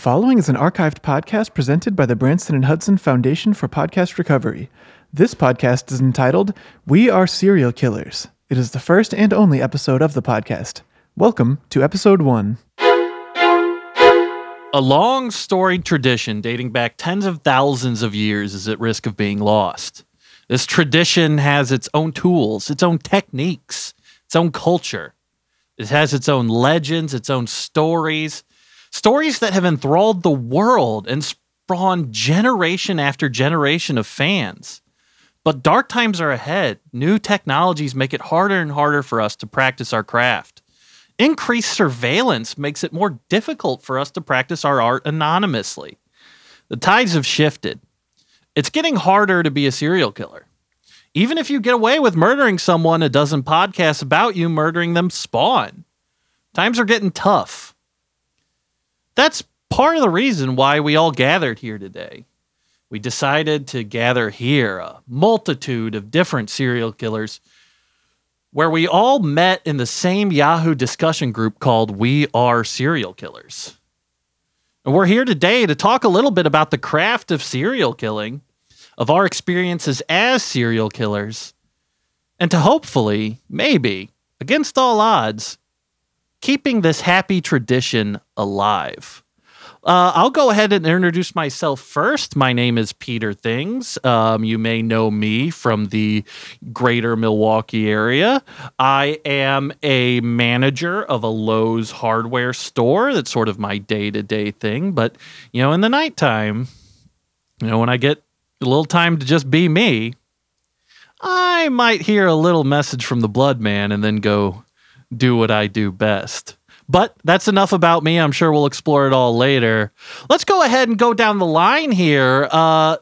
following is an archived podcast presented by the Branson and Hudson Foundation for Podcast Recovery. This podcast is entitled We Are Serial Killers. It is the first and only episode of the podcast. Welcome to episode one. A long storied tradition dating back tens of thousands of years is at risk of being lost. This tradition has its own tools, its own techniques, its own culture. It has its own legends, its own stories, stories that have enthralled the world and spawned generation after generation of fans. But dark times are ahead. New technologies make it harder and harder for us to practice our craft. Increased surveillance makes it more difficult for us to practice our art anonymously. The tides have shifted. It's getting harder to be a serial killer. Even if you get away with murdering someone, a dozen podcasts about you murdering them spawn. Times are getting tough. That's part of the reason why we all gathered here today. We decided to gather here, a multitude of different serial killers, where we all met in the same Yahoo discussion group called We Are Serial Killers. And we're here today to talk a little bit about the craft of serial killing, of our experiences as serial killers, and to hopefully, maybe, against all odds, keeping this happy tradition alive. Uh, I'll go ahead and introduce myself first. My name is Peter Things. Um, you may know me from the greater Milwaukee area. I am a manager of a Lowe's hardware store. That's sort of my day to day thing. But, you know, in the nighttime, you know, when I get a little time to just be me, I might hear a little message from the Blood Man and then go do what I do best. But that's enough about me. I'm sure we'll explore it all later. Let's go ahead and go down the line here. Uh,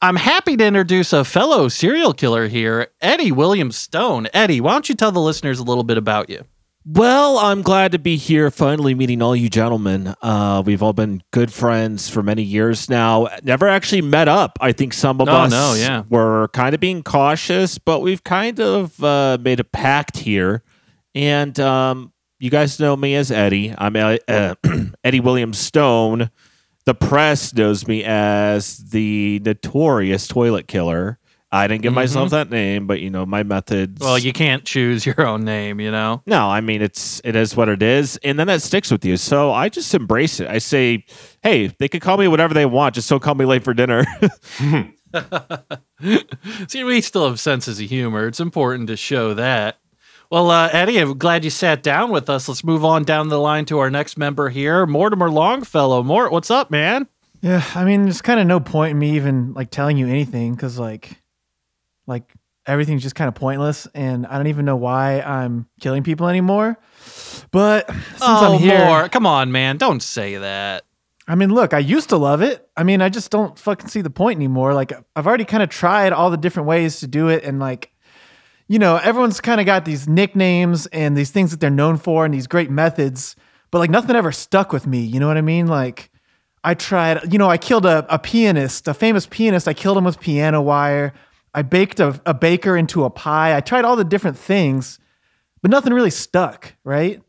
I'm happy to introduce a fellow serial killer here, Eddie William Stone. Eddie, why don't you tell the listeners a little bit about you? Well, I'm glad to be here, finally meeting all you gentlemen. Uh, we've all been good friends for many years now. Never actually met up. I think some of Oh, us no, yeah. were kind of being cautious, but we've kind of uh, made a pact here. And um, you guys know me as Eddie. I'm uh, Eddie William Stone. The press knows me as the notorious toilet killer. I didn't give myself that name, but you know my methods. Well, you can't choose your own name, you know? No, I mean it's it is what it is, and then that sticks with you. So I just embrace it. I say, hey, they could call me whatever they want, just don't call me late for dinner. See, we still have senses of humor. It's important to show that. Well, uh, Eddie, I'm glad you sat down with us. Let's move on down the line to our next member here, Mortimer Longfellow. Mort, what's up, man? Yeah, I mean, there's kind of no point in me even like telling you anything because like, like everything's just kind of pointless, and I don't even know why I'm killing people anymore. But since oh, I'm here, Mort, come on, man. Don't say that. I mean, look, I used to love it. I mean, I just don't fucking see the point anymore. Like, I've already kind of tried all the different ways to do it, and like, you know, everyone's kind of got these nicknames and these things that they're known for and these great methods, but like nothing ever stuck with me. You know what I mean? Like, I tried, you know, I killed a, a pianist, a famous pianist. I killed him with piano wire. I baked a, a baker into a pie. I tried all the different things, but nothing really stuck, right?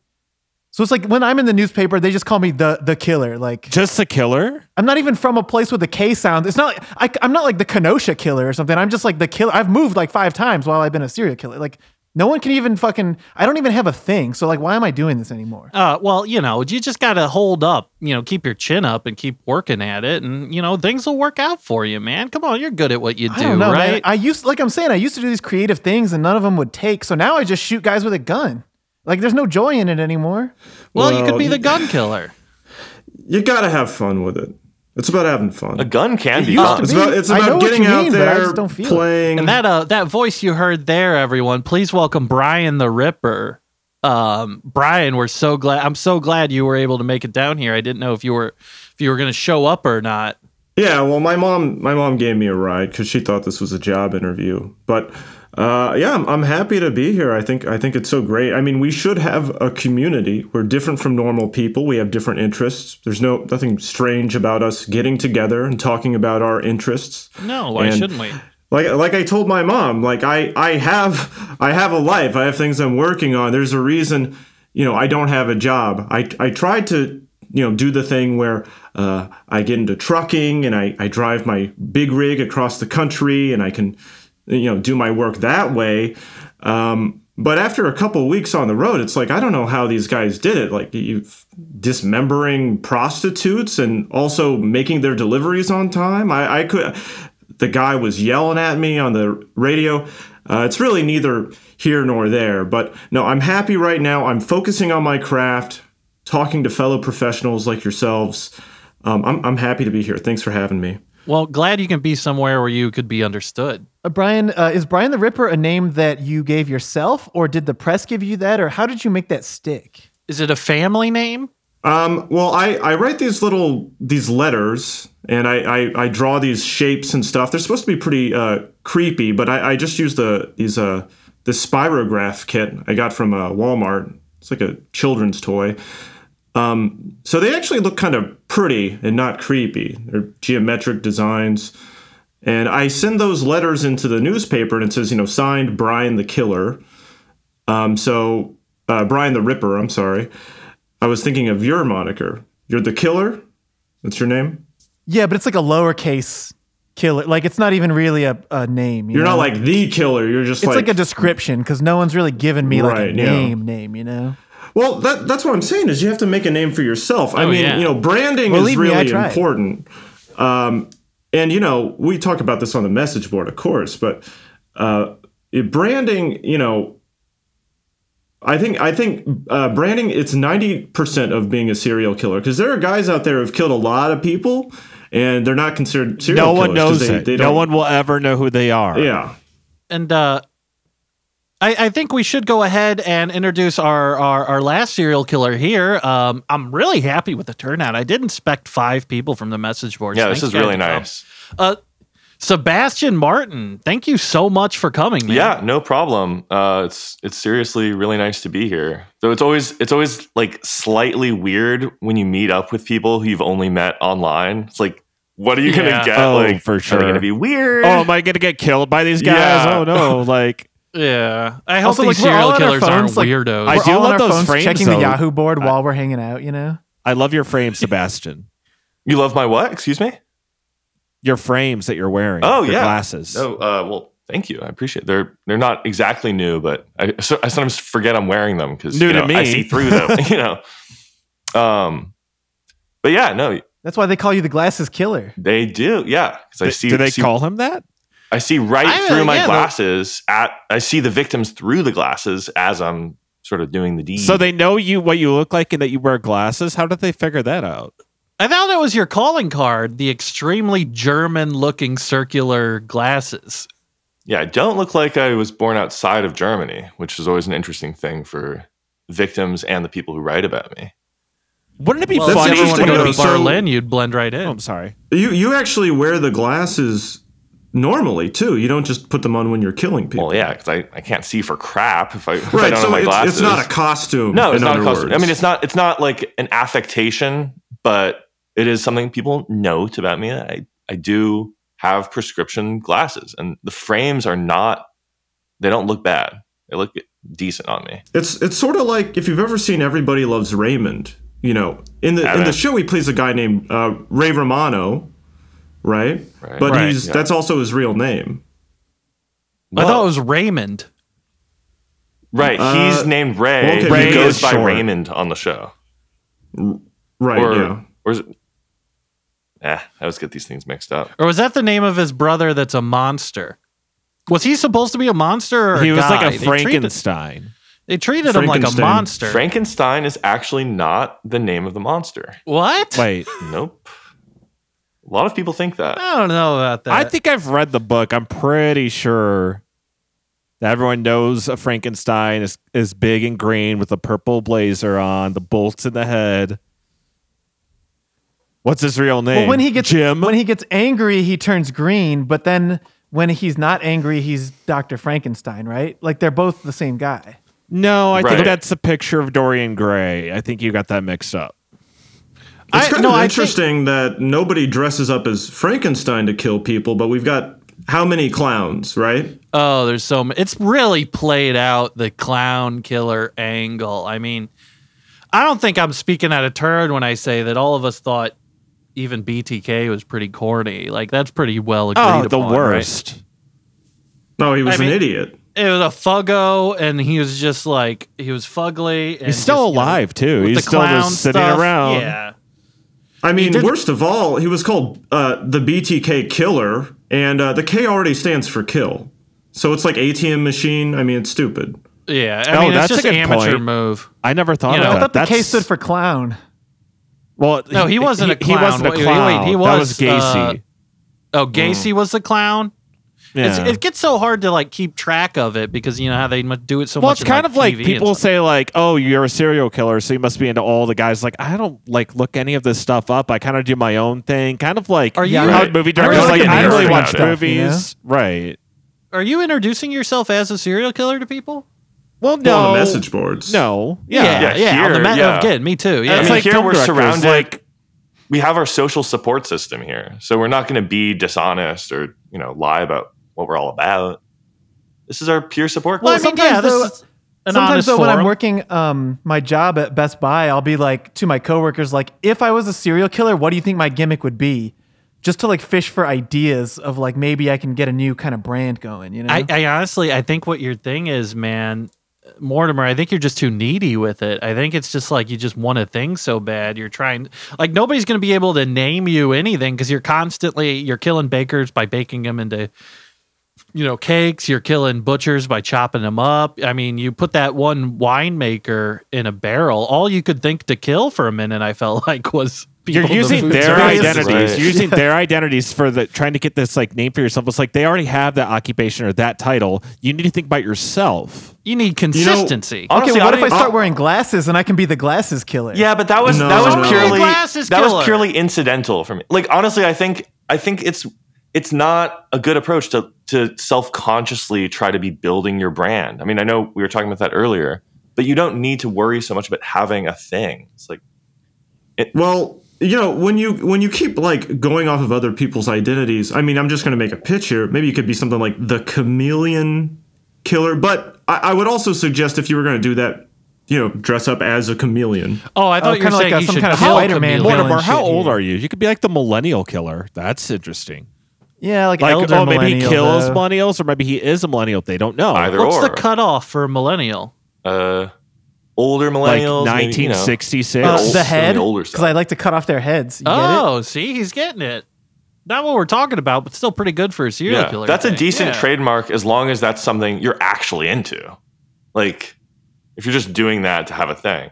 So it's like when I'm in the newspaper, they just call me the the killer. Like just the killer? I'm not even from a place with a K sound. It's not. I, I'm not like the Kenosha killer or something. I'm just like the killer. I've moved like five times while I've been a serial killer. Like no one can even fucking. I don't even have a thing. So like, why am I doing this anymore? Uh, well, you know, you just got to hold up, you know, keep your chin up and keep working at it. And, you know, things will work out for you, man. Come on, you're good at what you do, I know, right? man. I used, like I'm saying, I used to do these creative things and none of them would take. So now I just shoot guys with a gun. Like there's no joy in it anymore. well, you could Well, be the gun killer. You gotta have fun with it. It's about having fun. A gun can be used fun. to It's be. about it's about getting you out mean, but I there, just don't feel it. playing. And that uh, that voice you heard there, everyone, please welcome Brian the Ripper. Um, Brian, we're so glad. I'm so glad you were able to make it down here. I didn't know if you were if you were going to show up or not. yeah, well, my mom my mom gave me a ride because she thought this was a job interview. But uh, yeah, I'm, I'm happy to be here. I think I think it's so great. I mean, we should have a community. We're different from normal people. We have different interests. There's no nothing strange about us getting together and talking about our interests. No, why And- shouldn't we? like like I told my mom, like I I have I have a life. I have things I'm working on. There's a reason, you know, I don't have a job. I I tried to you know do the thing where uh, I get into trucking and I, I drive my big rig across the country and I can you know do my work that way. Um, but after a couple weeks on the road, it's like I don't know how these guys did it. Like you dismembering prostitutes and also making their deliveries on time. I, I could. The guy was yelling at me on the radio. Uh, it's really neither here nor there. But no, I'm happy right now. I'm focusing on my craft, talking to fellow professionals like yourselves. Um, I'm, I'm happy to be here. Thanks for having me. Well, glad you can be somewhere where you could be understood. Uh, Brian, uh, is Brian the Ripper a name that you gave yourself, or did the press give you that, or how did you make that stick? Is it a family name? Um, well, I, I write these little these letters and I, I, I draw these shapes and stuff. They're supposed to be pretty uh, creepy, but I, I just use the these uh this spirograph kit I got from uh, Walmart. It's like a children's toy. Um, so they actually look kind of pretty and not creepy. They're geometric designs. And I send those letters into the newspaper and it says, you know, signed Brian the Killer. Um, so, uh, Brian the Ripper, I'm sorry. I was thinking of your moniker. You're the killer? That's your name? Yeah, but it's like a lowercase killer. Like it's not even really a, a name. You You're know? not like the killer. You're just It's like, like, a description because no one's really given me like a Right, yeah. name. Name, you know. Well, that, that's what I'm saying is you have to make a name for yourself. I Oh, mean, yeah. you know, branding is Believe me, I really tried. important. Um, and you know, we talk about this on the message board, of course, but uh, branding, you know, I think I think uh, branding it's ninety percent of being a serial killer because there are guys out there who've killed a lot of people and they're not considered serial killers. No one knows they, it. They no one will ever know who they are. Yeah. And uh, I, I think we should go ahead and introduce our, our, our last serial killer here. Um, I'm really happy with the turnout. I did inspect five people from the message board. Yeah, this is really nice. Uh, Sebastian Martin, thank you so much for coming, man. Yeah, no problem. Uh, it's it's seriously really nice to be here. Though it's always it's always like slightly weird when you meet up with people who you've only met online. It's like, what are you Yeah. gonna get? Oh, like, for Are sure. they gonna be weird? Oh, am I gonna get killed by these guys? Yeah. Oh no! Like Yeah. I hope Also, these like, serial on our killers aren't phones, like, weirdos. I We're do all on love our those phones frames, checking though. the Yahoo board while we're hanging out. You know. I love your frames, Sebastian. you love my what? Excuse me. Your frames that you're wearing. Oh your yeah, glasses. Oh uh, well, thank you. I appreciate. It. They're they're not exactly new, but I, so, I sometimes forget I'm wearing them because New you to know, me. I see through them. you know. Um, but yeah, no, That's why they call you the glasses killer. they do. Yeah, because I see. do they see- call him that? I see right I- through my yeah, the- glasses. At I see the victims through the glasses as I'm sort of doing the deed. So they know you what you look like and that you wear glasses. How did they figure that out? I thought it was your calling card, the extremely German looking circular glasses. yeah, I don't look like I was born outside of Germany, which is always an interesting thing for victims and the people who write about me. Wouldn't it be Well, That's if funny? everyone interesting, would go though. to So- Berlin, you'd blend right in. Oh, I'm sorry. You you actually wear the glasses normally too. You don't just put them on when you're killing people. Well, yeah, because I, I can't see for crap if I, if I Right, don't so have my it's, glasses. it's not a costume. no, it's in not a other costume. I mean, it's not it's not like an affectation, but it is something people note about me. I I do have prescription glasses, and the frames are not. They don't look bad. They look decent on me. It's it's sort of like if you've ever seen Everybody Loves Raymond. You know, in the in the show he plays a guy named uh, Ray Romano, right? Right. But Right, he's yeah. that's also his real name. I thought it was Raymond. right. Uh, he's named Ray. okay, he Ray goes is by short. Raymond on the show. Right. or, yeah. or is it? Eh, I always get these things mixed up. Or was that the name of his brother that's a monster? Was he supposed to be a monster or He was guy? like a They treated- Frankenstein. They treated, him like a monster. Frankenstein is actually not the name of the monster. what? Wait, Nope. A lot of people think that. I don't know about that. I think I've read the book. I'm pretty sure that everyone knows a Frankenstein is, is big and green with a purple blazer on, the bolts in the head. What's his real name? Well, when he gets Jim. when he gets angry, he turns green. But then when he's not angry, he's Doctor Frankenstein, right? Like they're both the same guy. no, I think that's a picture of Dorian Gray. I think you got that mixed up. It's I- kind no, of I think- interesting that nobody dresses up as Frankenstein to kill people, but we've got how many clowns, right? Oh, there's so many. It's really played out the clown killer angle. I mean, I don't think I'm speaking out of turn when I say that all of us thought even BTK was pretty corny. Like that's pretty well oh, agreed Oh, the upon, right? worst. No, he was I mean- an idiot. It was a fuggo, and he was just like he was fugly. And He's still just, you know, alive too. He's still just sitting stuff. around. Yeah, I mean, worst of all, he was called uh, the BTK Killer, and uh, the K already stands for kill. So it's like ATM machine. I mean, it's stupid. yeah. I Oh, mean, that's it's a just good amateur point. move. I never thought You of know, that. I thought the K stood for clown. Well, No, he wasn't a clown. He wasn't a clown. Wait, wait, clown. he that was, was Gacy. uh, Oh, Gacy was the clown. It's, it gets so hard to like keep track of it because you know how they do it so well, much. it's in, kind of like TV people say like, "Oh, you're a serial killer, so you must be into all the guys." Like, I don't like look any of this stuff up. I kind of do my own thing. Kind of like Are you- how Right. movie I directors like like I don't really nerding watch about it. movies, right? Are you introducing yourself as a serial killer to people? Well, Well, no on the message boards. No, yeah, yeah, Yeah, on the here, ma- yeah. Again, me too. Yeah, I mean, like here we're surrounded. like- we have our social support system here, so we're not going to be dishonest or you know lie about what we're all about. This is our peer support. well, I group. mean, yeah, sometimes this though- is Sometimes honest though, when I'm working um, my job at Best Buy, I'll be like to my coworkers, like, if I was a serial killer, what do you think my gimmick would be? Just to like fish for ideas of like maybe I can get a new kind of brand going. You know, I, I honestly, I think what your thing is, man, Mortimer. I think you're just too needy with it. I think it's just like you just want a thing so bad. You're trying, like nobody's going to be able to name you anything because you're constantly you're killing bakers by baking them into, you know, cakes. You're killing butchers by chopping them up. I mean, you put that one winemaker in a barrel. All you could think to kill for a minute, I felt like was. You're people the using their service. identities. Right. You're using their identities for the trying to get this like name for yourself. It's like they already have that occupation or that title. You need to think about yourself. You need consistency. honestly, okay, what I if I don't- start wearing glasses and I can be the glasses killer? Yeah, but that was No, that was no, no. purely Glasses that was purely incidental for me. Like honestly, I think I think it's it's not a good approach to to self consciously try to be building your brand. I mean, I know we were talking about that earlier, but you don't need to worry so much about having a thing. It's like Well, you know, when you when you keep like going off of other people's identities, I mean, I'm just going to make a pitch here. Maybe it could be something like the chameleon killer. But I, I would also suggest if you were going to do that, you know, dress up as a chameleon. Oh, I thought oh, you were kinda like saying a- you some should kind of kill Spider-Man Mortimer, how old are you? You could be like the millennial killer. That's interesting. Yeah, like, Like, elder oh, maybe he kills though. millennials, or maybe he is a millennial. They don't know. Either What's or. the cutoff for millennial? uh, older like millennials, maybe, you know. 1966. Uh, the head, older because. I like to cut off their heads. You get it? Oh, see, he's getting it. Not what we're talking about, but still pretty good for a serial Yeah, killer. that's a decent Yeah. trademark as long as that's something you're actually into. Like if you're just doing that to have a thing.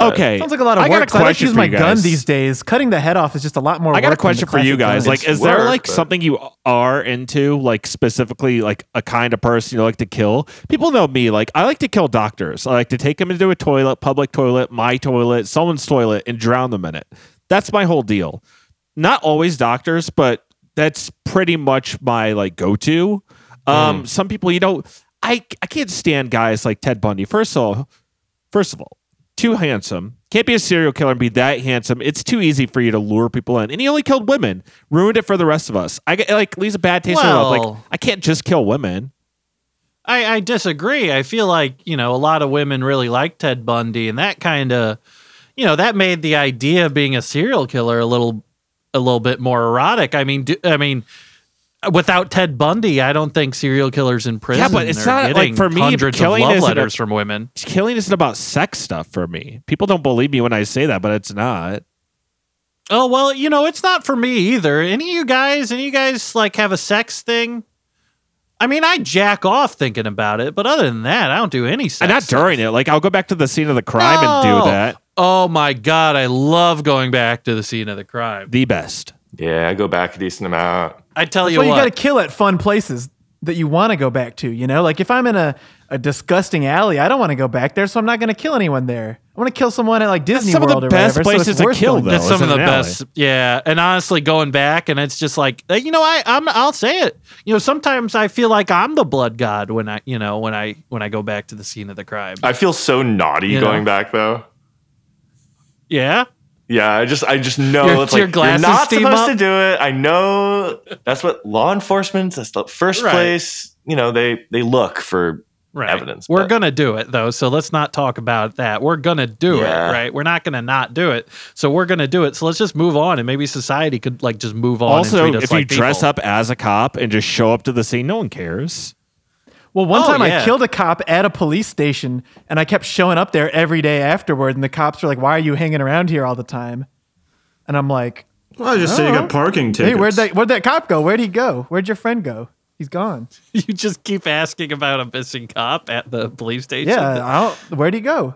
Okay. Sounds like a lot of I work. got a 'cause I like to question use for my you gun guys. these days. Cutting the head off is just a lot more. I got a work than the question for you classic guys. gun. Like, It's is there work, like but- something you are into, like specifically, like a kind of person you like to kill? People know me. Like, I like to kill doctors. I like to take them into a toilet, public toilet, my toilet, someone's toilet, and drown them in it. That's my whole deal. Not always doctors, but that's pretty much my like go-to. Um, Some people, you know, I I can't stand guys like Ted Bundy. First of all, first of all, too handsome. Can't be a serial killer and be that handsome. It's too easy for you to lure people in. And he only killed women. Ruined it for the rest of us. I get like leaves a bad taste in my mouth. Like I can't just kill women. I, I disagree. I feel like you know a lot of women really like Ted Bundy, and that kind of, you know, that made the idea of being a serial killer a little, a little bit more erotic. I mean, do, I mean, without Ted Bundy, I don't think serial killers in prison. Yeah, but it's are not, like, for me, hundreds of killing love isn't a- letters from women. Killing isn't about sex stuff for me. People don't believe me when I say that, but it's not. Oh well, you know, it's not for me either. Any of you guys, any of you guys like have a sex thing? I mean, I jack off thinking about it, but other than that, I don't do any sex. And not stuff. during it. Like I'll go back to the scene of the crime and do oh. that. Oh my god, I love going back to the scene of the crime. The best. Yeah, I go back a decent amount. I tell That's you why you got to kill at fun places that you want to go back to. You know, like if I'm in a, a disgusting alley, I don't want to go back there, so I'm not going to kill anyone there. I want to kill someone at like Disney some of the or best whatever. places it's to kill, going though. that's some of the an alley. best. Yeah, and honestly, going back and it's just like you know, I I'm I'll say it. You know, sometimes I feel like I'm the blood god when I you know when I when I go back to the scene of the crime. I feel so naughty You going know? back though. yeah. Yeah, I just I just know Your- it's your like you're not supposed up? to do it. I know that's what law enforcement. That's the first Right. place. You know they they look for Right. evidence. We're but- gonna do it though, so let's not talk about that. We're gonna do Yeah. it, right? We're not gonna not do it. So we're gonna do it. So let's just move on, and maybe society could like just move on. Also, and treat us if you like dress up as a cop and just show up to the scene, no one cares. Well, one Oh, time yeah. I killed a cop at a police station, and I kept showing up there every day afterward. And the cops were like, "Why are you hanging around here all the time?" And I'm like, Well, I just say you Oh. got parking tickets. "Hey, where'd that where'd that cop go? Where'd he go? Where'd your friend go? He's gone." you just keep asking about a missing cop at the police station. Yeah, I don't, where'd he go?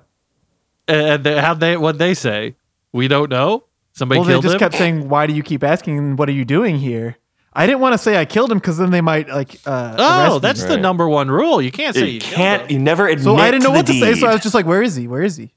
and they, how they what they say? We don't know. Somebody well, they just him. kept saying, "Why do you keep asking? What are you doing here?" I didn't want to say I killed him because then they might like. Uh, oh, arrest me. that's the Right. number one rule. You can't say you you can't. him. You never admit. So I didn't know what the to say, so I was just like, "Where is he? Where is he?"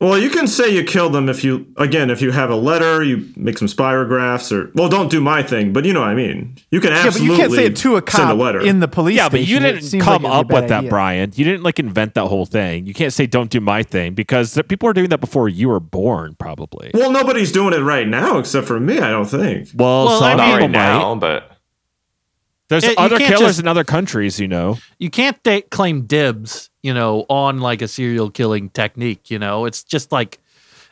Well, you can say you killed them if you again if you have a letter, you make some spirographs, or well, don't do my thing, but you know what I mean. You can absolutely Yeah, but absolutely you can't say it to a send cop a letter. in the police. yeah, but you station. It didn't come like it'd be a up bad with that. Brian. You didn't like invent that whole thing. You can't say don't do my thing because people are doing that before you were born, probably. well, nobody's doing it right now except for me. I don't think. Well, Well, I some mean- people not right might. now, but There's Yeah, you other killers just- in other countries, you know. You can't da- claim dibs, you know, on like a serial killing technique. You know, it's just like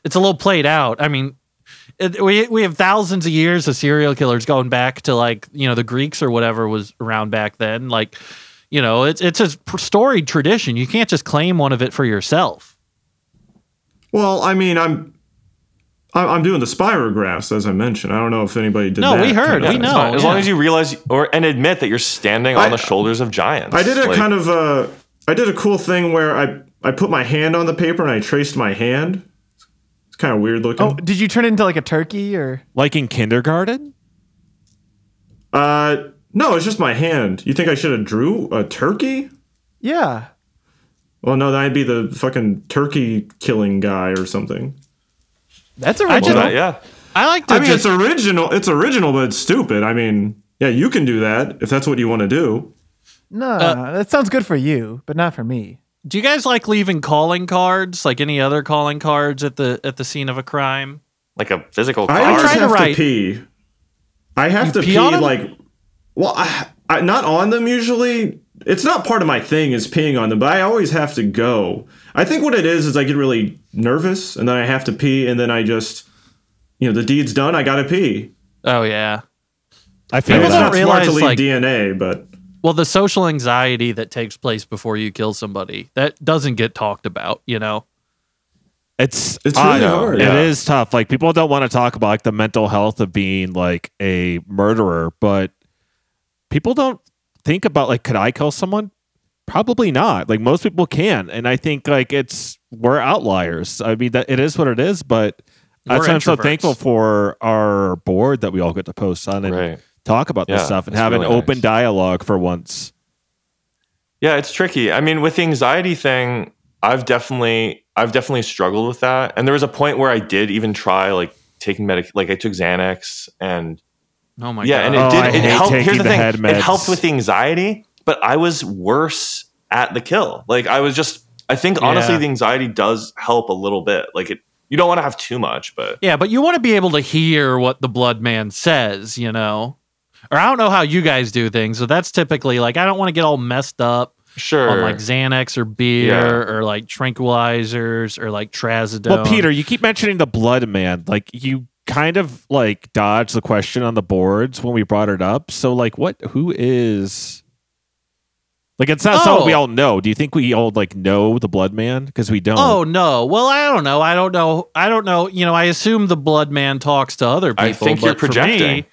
it's a little played out. I mean, it, we we have thousands of years of serial killers going back to like you know the Greeks or whatever was around back then. Like, you know, it's it's a storied tradition. You can't just claim one of it for yourself. Well, I mean, I'm I'm I'm doing the spirographs as I mentioned. I don't know if anybody did that. No, that. we heard. kind of We know. it's fine. as long as you realize or and admit that you're standing on I- the shoulders of giants. I did a Like, kind of uh I did a cool thing where I I put my hand on the paper and I traced my hand. It's kind of weird looking. Oh, did you turn it into like a turkey or? Like in kindergarten? Uh, no, it's just my hand. You think I should have drew a turkey? Yeah. Well, no, that'd be the fucking turkey killing guy or something. That's a I just- original. that, yeah. I like to I mean, just it's original. It's original, but it's stupid. I mean, yeah, you can do that if that's what you want to do. no, Uh, that sounds good for you, but not for me. Do you guys like leaving calling cards, like any other calling cards at the at the scene of a crime? Like a physical I card. always try to have to, write- pee. I have You to pee pee, on 'em? like, well, I, I not on them usually. It's not part of my thing is peeing on them, but I always have to go. I think what it is is I get really nervous and then I have to pee, and then I just, you know, the deed's done. I gotta pee. Oh yeah. I feel People it's that. don't not smart to realize, leave like- DNA, but Well, the social anxiety that takes place before you kill somebody that doesn't get talked about. You know. It's It's I really hard. It Yeah. is tough. Like people don't want to talk about like the mental health of being like a murderer, but people don't think about like could I kill someone? Probably not. Like most people can, and I think like it's we're outliers. I mean that it is what it is, but that's why I'm so thankful for our board that we all get to post on and Right. talk about this stuff and it's have an open nice. dialogue for once. Yeah, it's tricky. I mean, with the anxiety thing, I've definitely I've definitely struggled with that. And there was a point where I did even try like taking medic like I took Xanax and Oh my yeah, god. and it Oh, did I it hate helped here's the, the thing. head It helped with the anxiety, but I was worse at the kill. Like I was just I think honestly Yeah. the anxiety does help a little bit. Like it you don't want to have too much, but yeah, but you want to be able to hear what the blood man says. You know. Or I don't know how you guys do things, but that's typically like I don't want to get all messed up sure. on like Xanax or beer Yeah. or like tranquilizers or like trazodone. Well, Peter, you keep mentioning the blood man. Like you kind of like dodged the question on the boards when we brought it up. So like what who is like it's not someone we Oh. all know. Do you think we all like know the blood man? Because we don't. Oh no! Well, I don't know. I don't know. I don't know. You know, I assume the blood man talks to other people. I think you're but for me- projecting.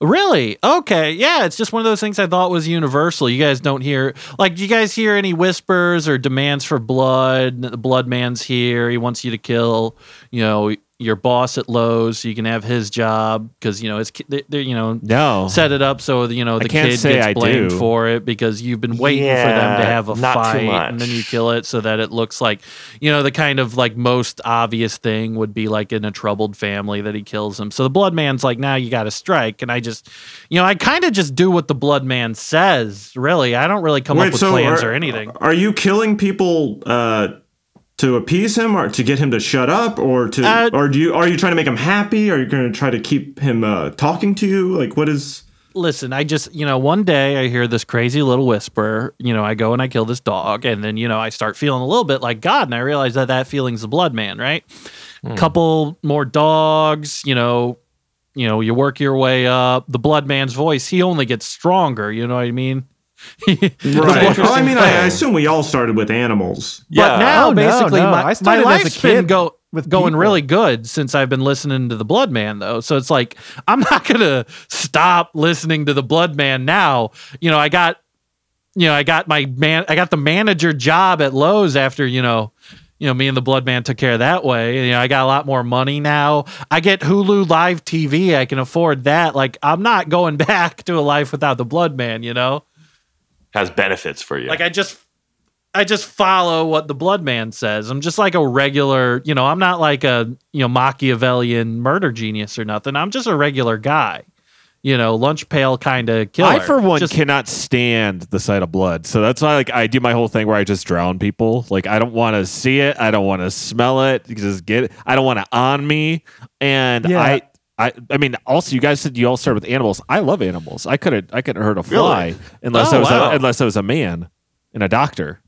really? Okay. Yeah. It's just one of those things I thought was universal. You guys don't hear like. Do you guys hear any whispers or demands for blood? The blood man's here. He wants you to kill. You know your boss at Lowe's so you can have his job because you know it's they, they, you know No. set it up so you know the kid gets I blamed do. for it because you've been waiting for them to have a fight and then you kill it so that it looks like you know the kind of like most obvious thing would be like in a troubled family that he kills him so the blood man's like now you got to strike. And i just you know i kind of just do what the blood man says really. I don't really come up with plans are, or anything. Are you killing people uh, to appease him, or to get him to shut up, or to, Uh, or do you are you trying to make him happy? Are you going to try to keep him uh, talking to you? Like, what is? listen, I just, you know, one day I hear this crazy little whisper, you know, I go and I kill this dog and then, you know, I start feeling a little bit like God and I realize that that feeling's the blood man, right? Couple more dogs, you know, you know, you work your way up. The blood man's voice, he only gets stronger, you know what I mean? Right. Well, oh, I mean, I, I assume we all started with animals. Yeah. But now, Oh, basically, no. my, I started my as a life's been kid go, with going people. really good since I've been listening to the Blood Man, though. So it's like I'm not gonna stop listening to the Blood Man now. You know, I got, you know, I got my man, I got the manager job at Lowe's after you know. You know, me and the Blood Man took care of that way. You know, I got a lot more money now. I get Hulu Live TV. I can afford that. Like, I'm not going back to a life without the Blood Man. You know, Has benefits for you. like I just I just follow what the blood man says. I'm just like a regular, you know, I'm not like a, you know, Machiavellian murder genius or nothing. I'm just a regular guy. You know, lunch pail kind of killer. I for one Just- cannot stand the sight of blood. So that's why like I do my whole thing where I just drown people. Like I don't want to see it. I don't want to smell it. You Just get it. I don't want it on me. And Yeah. I I I mean also you guys said you all started with animals. I love animals. I couldn't I couldn't hurt a fly Really? unless Oh, I was wow. a, unless I was a man and a doctor.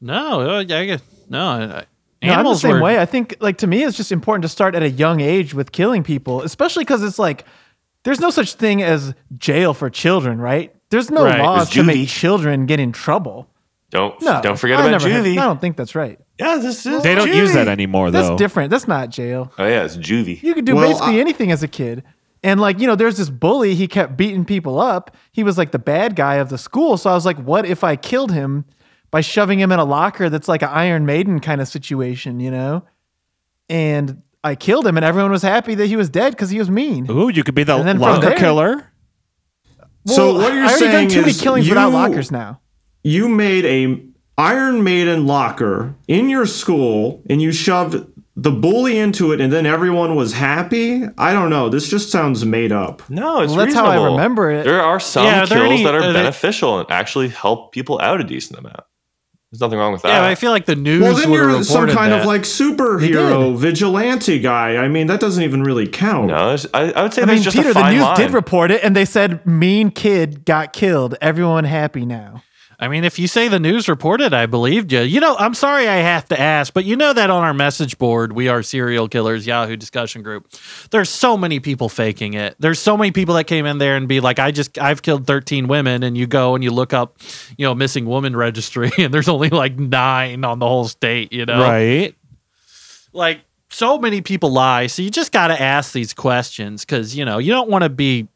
no, yeah, I get- no, I- I- No, I'm the same were, way. I think, like to me, it's just important to start at a young age with killing people, especially because it's like there's no such thing as jail for children, right? There's no Right. laws There's to make children get in trouble. don't No, don't forget I about never heard- I don't think that's right. Yeah, this is They don't use that anymore though. That's though. different. That's not jail. Oh yeah, it's juvie. You could do Well, basically I- anything as a kid. And like, you know, there's this bully, he kept beating people up. He was like the bad guy of the school. So I was like, what if I killed him by shoving him in a locker that's like an Iron Maiden kind of situation, you know? And I killed him and everyone was happy that he was dead because he was mean. Ooh, you could be the And then from locker there- killer. So what you're I already saying done too many is killings without you- lockers now. You made a Iron Maiden locker in your school, and you shoved the bully into it, and then everyone was happy. I don't know. This just sounds made up. No, it's Well, that's how I remember it. There are some Yeah, are there kills any- that are are they- beneficial and actually help people out a decent amount. There's nothing wrong with that. Yeah, I feel like the news Well, then you're some kind that. of like superhero vigilante guy. I mean, that doesn't even really count. no, I, I would say I there's mean, just Peter, a the fine news line. did report it and they said mean kid got killed. Everyone happy now. I mean, if you say the news reported, I believed you. You know, I'm sorry I have to ask, but you know that on our message board, we are serial killers Yahoo discussion group. There's so many people faking it. There's so many people that came in there and be like, I just I've killed 13 women, and you go and you look up, you know, missing woman registry, and there's only like nine on the whole state. You know, Right. like so many people lie. So you just got to ask these questions because you know you don't want to be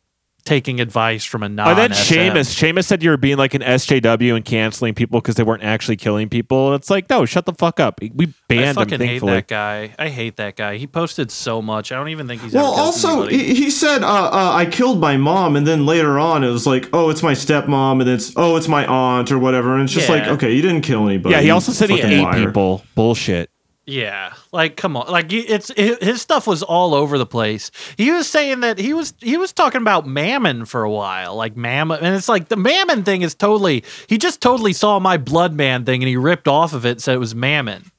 taking advice from a non. Oh, then Seamus. Seamus said you were being like an SJW and canceling people because they weren't actually killing people. It's like, no, shut the fuck up. We I banned him, fucking hate that guy. I hate that guy. He posted so much. I don't even think he's. Well, ever also, he, he said, uh, uh, I killed my mom, and then later on, it was like, oh, it's my stepmom, and it's, oh, it's my aunt, or whatever. And it's just like, okay, you didn't kill anybody. Yeah, he also said he fucking ate liar. people. Bullshit. Yeah, like come on, like it's it, his stuff was all over the place. He was saying that he was he was talking about Mammon for a while, like Mammon, and it's like the Mammon thing is totally. He just totally saw my Blood Man thing and he ripped off of it, and said it was Mammon.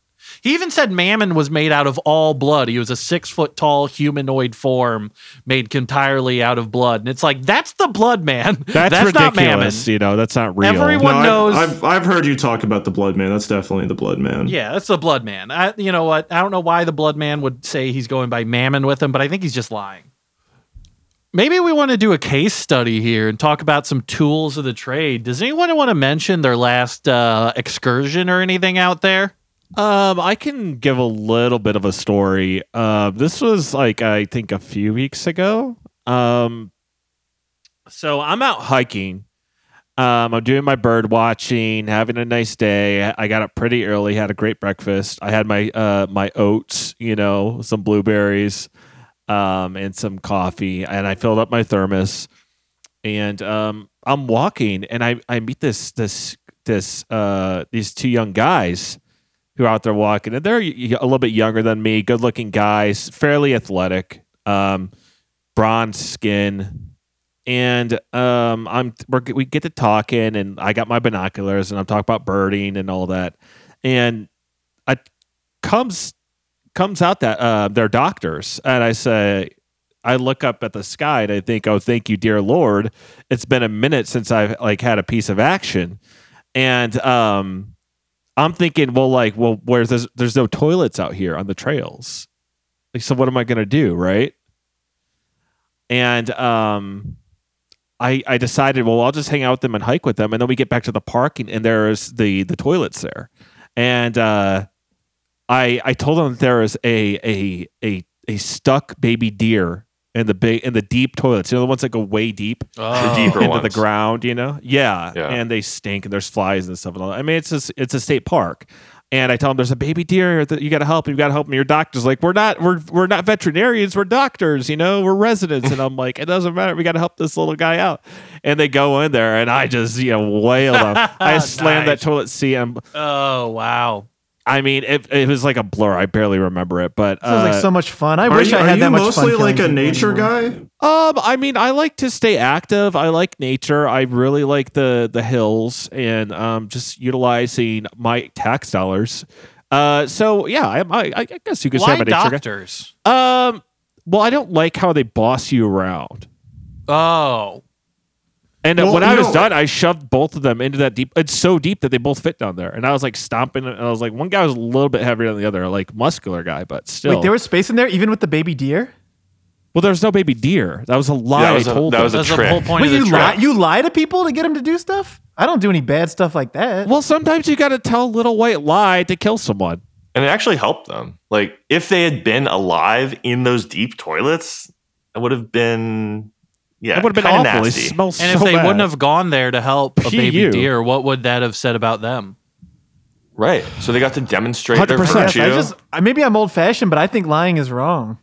He even said Mammon was made out of all blood. He was a six foot tall humanoid form made entirely out of blood, and it's like that's the Blood Man. That's, not Mammon. You know, that's not real. Everyone- No, knows- I've, I've, I've heard you talk about the Blood Man. That's definitely the Blood Man. Yeah, that's the Blood Man. I, you know what? I don't know why the Blood Man would say he's going by Mammon with him, but I think he's just lying. Maybe we want to do a case study here and talk about some tools of the trade. Does anyone want to mention their last uh, excursion or anything out there? Um, I can give a little bit of a story. Uh, this was like I think a few weeks ago. Um, so I'm out hiking. Um, I'm doing my bird watching, having a nice day. I got up pretty early, had a great breakfast. I had my uh my oats, you know, some blueberries, um, and some coffee, and I filled up my thermos. And um, I'm walking, and I I meet this this this uh these two young guys who are out there walking, and they're a little bit younger than me, good looking guys, fairly athletic, um, bronze skin, and um, I'm we get to talking, and I got my binoculars, and I'm talking about birding and all that, and I comes comes out that uh, they're doctors, and I say, I look up at the sky and I think, oh, thank you, dear Lord. It's been a minute since I've like had a piece of action, and um, I'm thinking, well, like, well, where's there's, there's no toilets out here on the trails. Like, so what am I gonna do, right? And um, I I decided, well, I'll just hang out with them and hike with them, and then we get back to the park, and, and there's the the toilets there, and uh, I I told them there is a a a a stuck baby deer in the big in the deep toilets. You know the ones that go way deep oh. The deeper into ones. the ground. You know, yeah. Yeah. and they stink and there's flies and stuff. And all that. I mean, it's a, it's a state park. And I tell them there's a baby deer that you got to help. You got to help me. Your doctor's like, we're not, we're we're not veterinarians. We're doctors. You know, we're residents. and I'm like, it doesn't matter. We got to help this little guy out. And they go in there, and I just you know wail them. I slammed that toilet seat. And Oh wow. I mean, it, it was like a blur. I barely remember it, but Sounds uh, like so much fun. I wish you, I are had you that much fun. mostly like a nature anymore. guy? Um, I mean, I like to stay active. I like nature. I really like the the hills and um, just utilizing my tax dollars. Uh, so yeah, I, I, I guess you could say I'm a nature doctors? guy. Um, well, I don't like how they boss you around. Oh. And uh, Well, when I was know- done, I shoved both of them into that deep. It's so deep that they both fit down there, and I was like stomping. And I was like, one guy was a little bit heavier than the other, like muscular guy, but still. Wait, there was space in there even with the baby deer. well, there's no baby deer. That was a lie. That was I a- told that them. was a That's the trick. whole point Wait, of the you lie? trick. You lie to people to get them to do stuff? I don't do any bad stuff like that. well, sometimes you got to tell a little white lie to kill someone. and it actually helped them. Like if they had been alive in those deep toilets, it would have been yeah, It would have been kinda. It nasty. smells And so if they bad. wouldn't have gone there to help a baby you. deer, what would that have said about them? right. So they got to demonstrate 100%. Yes, virtue. I just I, maybe I'm old fashioned, but I think lying is wrong.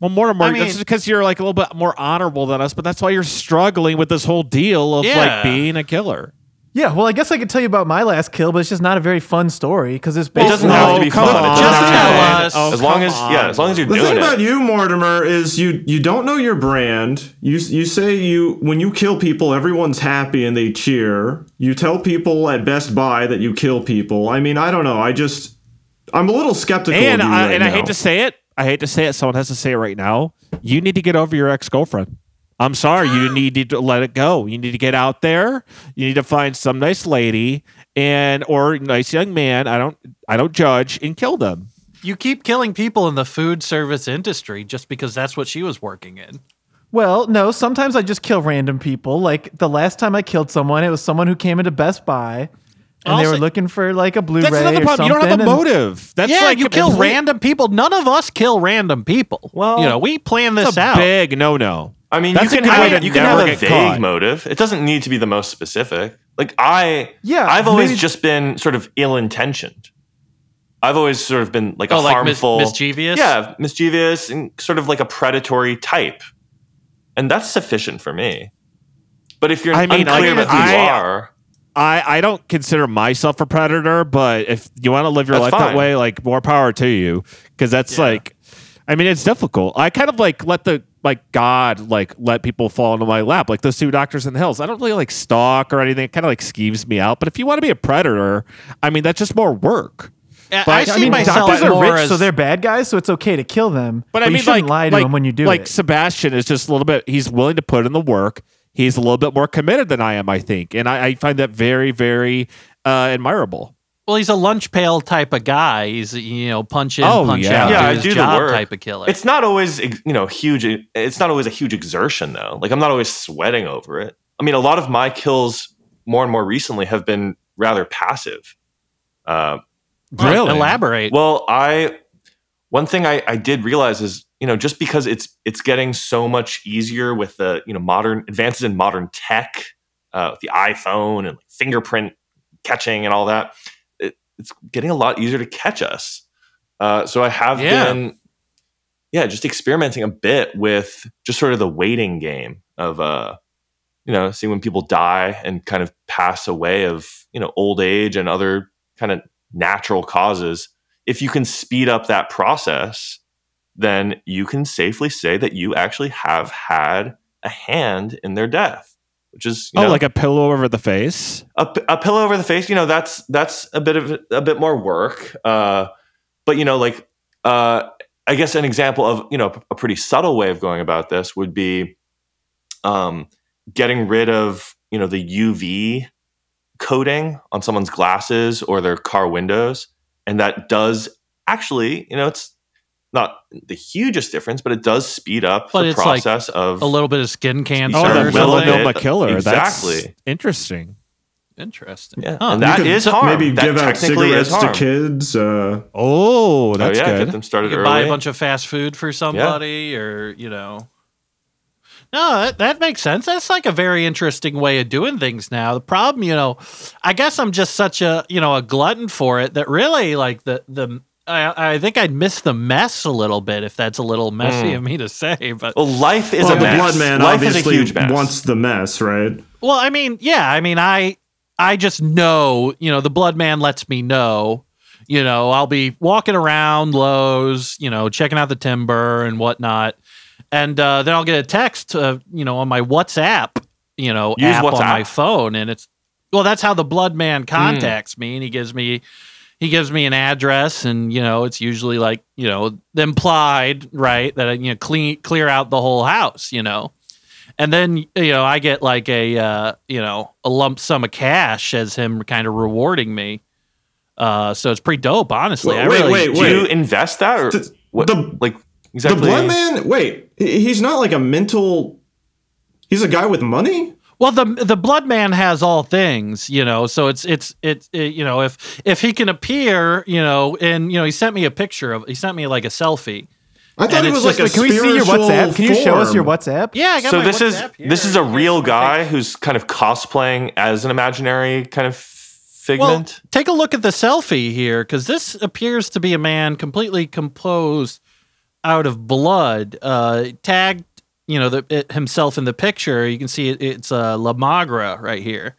Well, Mortimer, I mean- that's because you're like a little bit more honorable than us, but that's why you're struggling with this whole deal of Yeah. like being a killer. Yeah, well, I guess I could tell you about my last kill, but it's just not a very fun story because it's it basically doesn't have to be come fun. It on. Just tell us. Oh, as long come as yeah, as long as you're The doing thing about you, Mortimer, is you you don't know your brand. You you say you when you kill people, everyone's happy and they cheer. You tell people at Best Buy that you kill people. I mean, I don't know. I just I'm a little skeptical. And of you I, right and I hate to say it, I hate to say it. Someone has to say it right now. You need to get over your ex girlfriend. I'm sorry. You ah. need to let it go. You need to get out there. You need to find some nice lady and or nice young man. I don't I don't judge and kill them. You keep killing people in the food service industry just because that's what she was working in. Well, no, sometimes I just kill random people. Like the last time I killed someone, it was someone who came into Best Buy and they Also- were looking for like a Blu-ray That's another problem. You don't have a motive. That's yeah, like you kill random people. None of us kill random people. Well, you know, we plan this a out. big no no. I mean, That's you can good way have to you can have a vague caught. motive. It doesn't need to be the most specific. Like I, Yeah, I've always maybe- just been sort of ill-intentioned. I've always sort of been like a Oh, like mis- harmful, mischievous? yeah, mischievous, and sort of like a predatory type, and that's sufficient for me. But if you're I mean, unclear like, about who you I- are, I, I don't consider myself a predator, but if you want to live your life fine. that way, like more power to you, because that's Yeah. like, I mean, it's difficult. I kind of like let the like God like let people fall into my lap, like those two doctors in the hills. I don't really like stalk or anything. It kind of like skeeves me out. But if you want to be a predator, I mean, that's just more work. I- But- I I see I mean, myself doctors are rich, as so they're bad guys, so it's okay to kill them. But, I you mean, shouldn't like, lie to like, them when you do like it. Sebastian is just a little bit. He's willing to put in the work. He's a little bit more committed than I am, I think, and I, I find that very, very uh, admirable. Well, he's a lunch pail type of guy. He's you know punch in, Oh, punch yeah. out, Yeah, do I his do the job work. type of killer. it's not always you know huge. It's not always a huge exertion though. Like I'm not always sweating over it. I mean, a lot of my kills more and more recently have been rather passive. Uh, Really? elaborate. Well, I one thing I, I did realize is you know just because it's it's getting so much easier with the you know modern advances in modern tech, uh, with the iPhone and like fingerprint catching and all that, it, it's getting a lot easier to catch us. Uh, so I have Yeah. been, yeah, just experimenting a bit with just sort of the waiting game of uh, you know, seeing when people die and kind of pass away of you know old age and other kind of natural causes, if you can speed up that process, then you can safely say that you actually have had a hand in their death, which is oh, know, like a pillow over the face. A, a pillow over the face. You know, that's that's a bit of a bit more work. Uh, but you know, like uh, I guess an example of you know a pretty subtle way of going about this would be um, getting rid of you know the UV coating on someone's glasses or their car windows, and that does actually you know it's not the hugest difference, but it does speed up But the it's like process of A little bit of skin cancer. Oh, Sure, the or little something. bit. melanoma killer. Exactly. That's interesting. Interesting. yeah, Huh. and You that harm. Maybe that give out cigarettes to kids. Uh, Oh, Oh that's yeah, good. get them started you could early. buy a bunch of fast food for somebody or you know no that, that makes sense that's like a very interesting way of doing things now the problem you know i guess i'm just such a you know a glutton for it that really like the the I, I think I'd miss the mess a little bit if that's a little messy Mm. of me to say, but well, life is well, a the mess. blood man life is a huge mess. wants the mess, right? Well, I mean, yeah, I mean, I I just know, you know, the blood man lets me know. You know, I'll be walking around Lowe's, you know, checking out the timber and whatnot, and uh, then I'll get a text, uh, you know, on my WhatsApp, you know, Use app on my phone, and it's well, that's how the blood man contacts me, and he gives me he gives me an address, and you know, it's usually like you know, implied, right, that I, you know, clean clear out the whole house, you know and then you know I get like a uh, you know a lump sum of cash as him kind of rewarding me. Uh, so it's pretty dope, honestly. Wait, I really, wait, Do you invest that or The- what? the- like exactly? The blood man. Wait, he's not like a mental. He's a guy with money. Well, the the blood man has all things, you know. So it's it's it's it, you know if if he can appear, you know, and you know he sent me a picture of he sent me like a selfie. I thought And he was like just a Can we see your spiritual WhatsApp? Can you show us your. WhatsApp? Yeah, I got so my this is here. this is a real guy who's kind of cosplaying as an imaginary kind of Well, figment. take a look at the selfie here, because this appears to be a man completely composed out of blood. Uh, tagged, you know, the, it, himself in the picture. You can see it, it's uh, La Magra right here.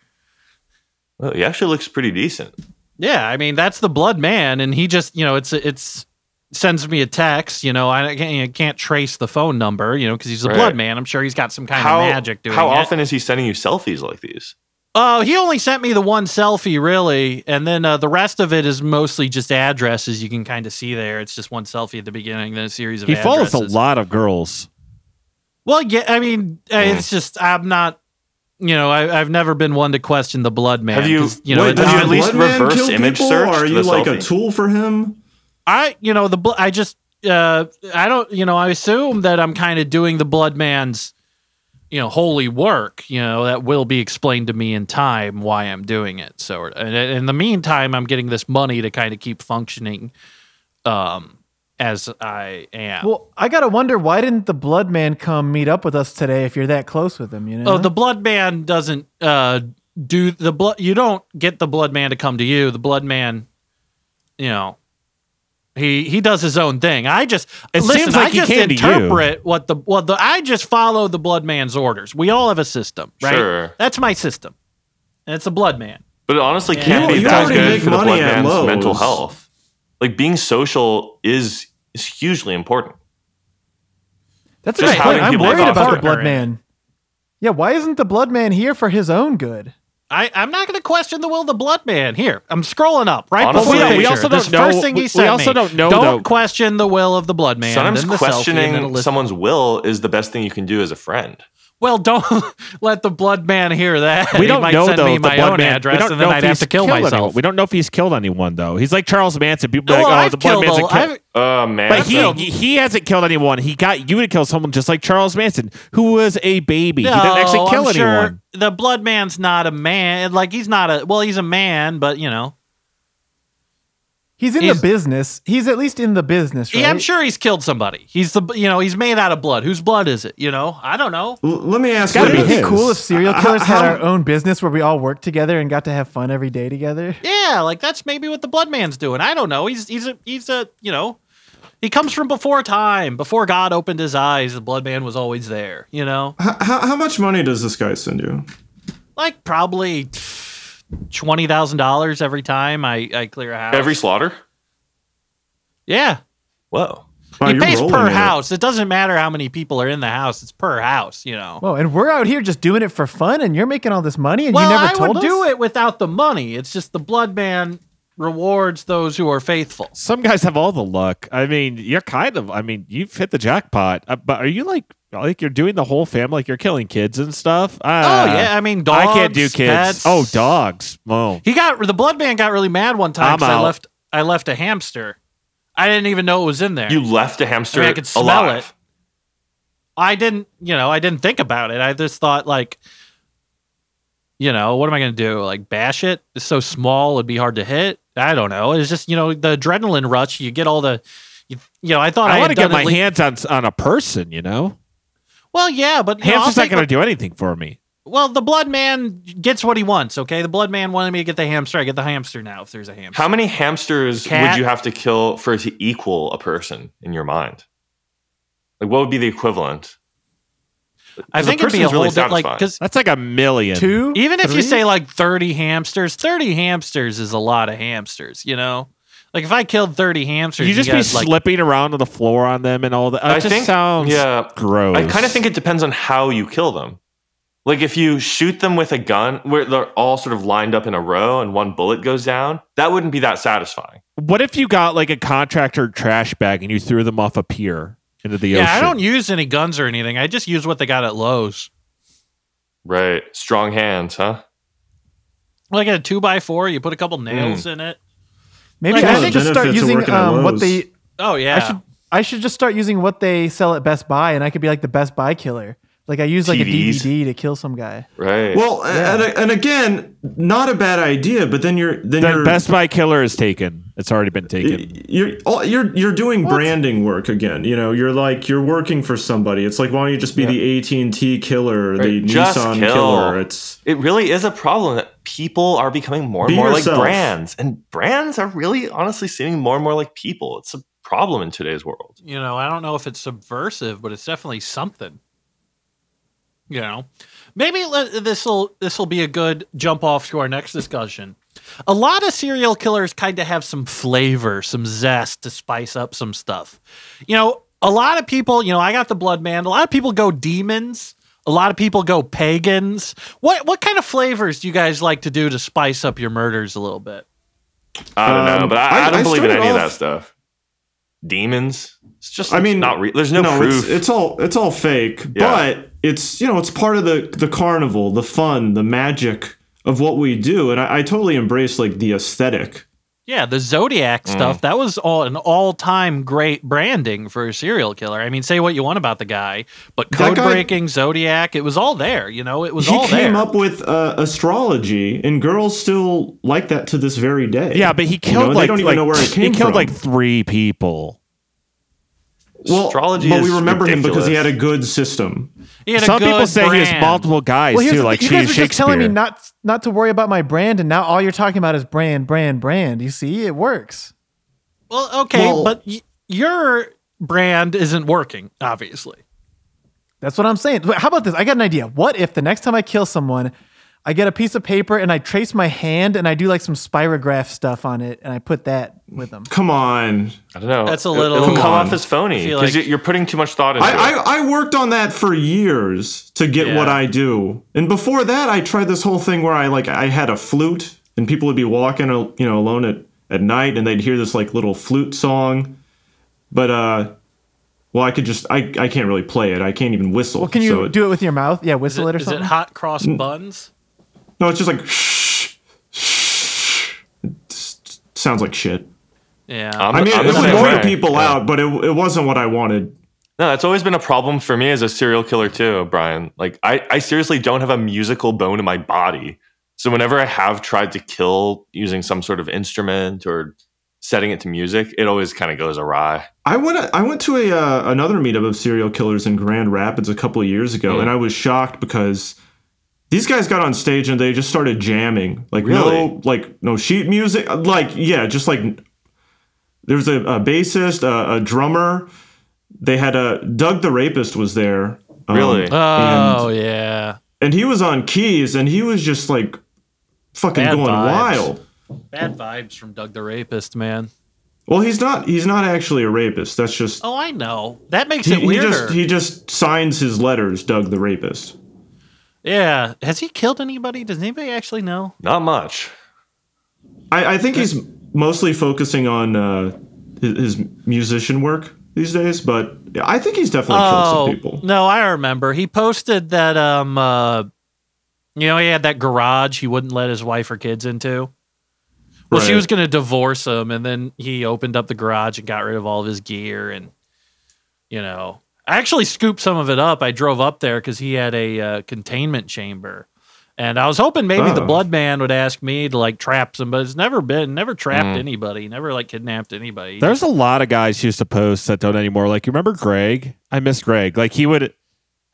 Well, he actually looks pretty decent. Yeah, I mean that's the blood man, and he just, you know, it's it's sends me a text. You know, I can't, I can't trace the phone number, you know, because he's a Right. blood man. I'm sure he's got some kind how of magic doing how it. often is he sending you selfies like these? Oh, he only sent me the one selfie, really, and then uh, the rest of it is mostly just addresses. You can kind of see there. It's just one selfie at the beginning, then a series of. He follows a lot of girls. Well, yeah, I mean, uh, it's just I'm not. You know, I, I've never been one to question the blood man. Have you- 'cause, You know, Wait, does does you at least blood reverse kill image people, search Or are you like a tool for him? I, you know, the bl- I just, uh, I don't, you know, I assume that I'm kind of doing the blood man's, you know, holy work. You know, that will be explained to me in time why I'm doing it. So, and in the meantime, I'm getting this money to kind of keep functioning, um, as I am. Well, I gotta wonder why didn't the Blood Man come meet up with us today if you're that close with him? You know? Oh, the blood man doesn't uh do the blood. You don't get the blood man to come to you. The blood man, you know, he he does his own thing. I just It listen. seems like I he just came you. interpret what the well. The, I just follow the blood man's orders. We all have a system, right? Sure. That's my system, and it's a blood man. But it honestly Yeah. can't You- be you that already good make for the blood at man's Lowe's. mental health. Like being social is is hugely important. That's a just good point. I'm people worried about the partner Blood Man. Yeah, why isn't the Blood Man here for his own good? I, I'm not going to question the will of the blood man. Here, I'm scrolling up right Honestly, before the we also don't know- First thing we- he we also me. don't know, Don't though- question the will of the blood man. Sometimes then the selfie, questioning someone's will is the best thing you can do as a friend. Well, don't let the blood man hear that. We don't might know send though. me if the my blood own man, we address, don't and know then if I'd have he's to kill killed myself. anyone. We don't know if he's killed anyone though. He's like Charles Manson. People be like, "Oh, I've the blood killed. man's A, a kill. I've, Oh man. But he he hasn't killed anyone. He got you to kill someone just like Charles Manson, who was a baby. he didn't actually No, kill I'm sure the blood man's not a man. Like he's not a. Well, he's a man, but you know, He's in He's- the business. He's at least in the business, right? yeah, I'm sure he's killed somebody. He's the. You know, he's made out of blood. Whose blood is it? You know, I don't know. L- let me ask Wouldn't it be this. cool if serial Uh, killers had how- our own business where we all worked together and got to have fun every day together? Yeah, like that's maybe what the blood man's doing. I don't know. He's he's a he's a you know. He comes from before time, before God opened his eyes. The blood man was always there, you know. H- how, how much money does this guy send you? like probably twenty thousand dollars every time I, I clear a house. Every slaughter? yeah, Whoa. Wow, he you're pays per in it. house. It doesn't matter how many people are in the house; it's per house. You know. Well, and we're out here just doing it for fun, and you're making all this money, and Well, you never I told would do it without the money. It's just the blood man rewards those who are faithful. Some guys have all the luck. I mean, you're kind of. I mean, you've hit the jackpot. Uh, but are you like like you're doing the whole family? Like you're killing kids and stuff? oh Uh, yeah, I mean dogs. I can't do kids. pets. Oh, dogs. Oh, He got the blood man got really mad one time I'm 'cause I left I left a hamster. I didn't even know it was in there. You left a hamster I mean, I could smell alive. it. I didn't, you know, I didn't think about it. I just thought like, you know, what am I going to do? Like bash it? It's so small, it'd be hard to hit. I don't know. It's just you know the adrenaline rush. You get all the, you, you know. I thought I, I want to get my at least- hands on on a person. You know, Well, yeah, but you know, hamster's not going to do anything for me. Well, the blood man gets what he wants. Okay, the blood man wanted me to get the hamster. I get the hamster now. If there's a hamster, How many hamsters Cat? would you have to kill for it to equal a person in your mind? Like, what would be the equivalent? I think it'd be a person's whole really di- like because That's like a million. Two. even if you say like 30 hamsters 30 hamsters is a lot of hamsters you know like if i killed 30 hamsters You just be got, like slipping around on the floor on them and all that. It I just think- sounds yeah, gross. I kind of think it depends on how you kill them. Like if you shoot them with a gun where they're all sort of lined up in a row and one bullet goes down, that wouldn't be that satisfying. What if you got like a contractor trash bag and you threw them off a pier into the yeah ocean? i don't use any guns or anything i just use what they got at lowes Right. Strong hands, huh? like a two by four you put a couple nails Hmm. in it Maybe Like, I should just start using um, what they. oh yeah I should. I should just start using what they sell at Best Buy, and I could be like the Best Buy killer. Like I use like TVs. a DVD to kill some guy. Right. Well, and, and again, not a bad idea, but then you're then The you're Best Buy killer is taken. It's already been taken. you're you're you're doing branding work again. You know, you're like you're working for somebody. It's like why don't you just be the AT and T killer, or the Right. Just Nissan kill. killer? It's it really is a problem that people are becoming more and Be more yourself. like brands. And brands are really honestly seeming more and more like people. It's a problem in today's world. you know i don't know if it's subversive but it's definitely something you know maybe this will this will be a good jump off to our next discussion a lot of serial killers kind of have some flavor some zest to spice up some stuff you know a lot of people you know i got the blood man a lot of people go demons a lot of people go pagans what what kind of flavors do you guys like to do to spice up your murders a little bit I don't know, Um, but I, I- I don't I believe in started any of that stuff. Demons. It's just I mean, not real. There's no, no, proof. it's, it's all it's all fake, Yeah. but it's you know it's part of the the carnival, the fun, the magic of what we do, and I, I totally embrace like the aesthetic. Yeah, the Zodiac Mm. stuff, that was all an all-time great branding for a serial killer. I mean, say what you want about the guy, but code guy- breaking, Zodiac, it was all there, you know, it was all there. he all came up with uh, astrology, and girls still like that to this very day. Yeah, but he You killed know, like they don't even like, know where it came he killed from. like three people. Well, Astrology but is we remember him because he had a good system. He had a Some people good say he has multiple guys Well, here's too, the like thing. you guys were just telling me not not to worry about my brand, and now all you're talking about is brand, brand, brand. You see, it works. Well, okay, Well- but y- your brand isn't working, obviously. That's what I'm saying. How about this? I got an idea. What if the next time I kill someone, I get a piece of paper and I trace my hand and I do like some spirograph stuff on it and I put that with them. Come on, I don't know. That's a little- It'll Come come on. off as phony because like- you're putting too much thought into I, it. I I worked on that for years to get Yeah. what I do, and before that, I tried this whole thing where I like I had a flute, and people would be walking, you know, alone at at night, and they'd hear this like little flute song, but uh. Well, I could just I, I can't really play it. I can't even whistle. Well, can you so it- do it with your mouth? Yeah, Is whistle it, it or is something. it hot cross buns? No, it's just like shh, shh. It sounds like shit. Yeah. I'm- I mean, I'm it the would same lure people Yeah. out, but it, it wasn't what I wanted. No, that's always been a problem for me as a serial killer too, Brian. Like I, I seriously don't have a musical bone in my body. So whenever I have tried to kill using some sort of instrument or setting it to music, it always kind of goes awry. I went I went to a uh, another meetup of serial killers in Grand Rapids a couple of years ago, Mm. and I was shocked because these guys got on stage and they just started jamming, like Really? no like no sheet music, like yeah, just like there was a, a bassist, a, a drummer. They had a Doug the Rapist was there. um, Really? oh, and, yeah. and he was on keys, and he was just like fucking Bad going vibes. wild. Bad vibes from Doug the Rapist, man. Well, he's not. He's not actually a rapist. That's just Oh, I know. That makes he, it he weirder. just he just signs his letters. Doug the Rapist. Yeah. Has he killed anybody? Does anybody actually know? Not much. I, I think he's mostly focusing on uh, his, his musician work these days. But I think he's definitely killed Oh some people. no, I remember. He posted that um uh you know, he had that garage he wouldn't let his wife or kids into. Well, she was going to divorce him and then he opened up the garage and got rid of all of his gear and you know, I actually scooped some of it up. I drove up there cuz he had a uh, containment chamber. And I was hoping maybe the Oh. blood man would ask me to like trap some, but it's never been, never trapped Mm. anybody, never like kidnapped anybody. There's a lot of guys who used to post that don't anymore. Like you remember Greg? I miss Greg. Like he would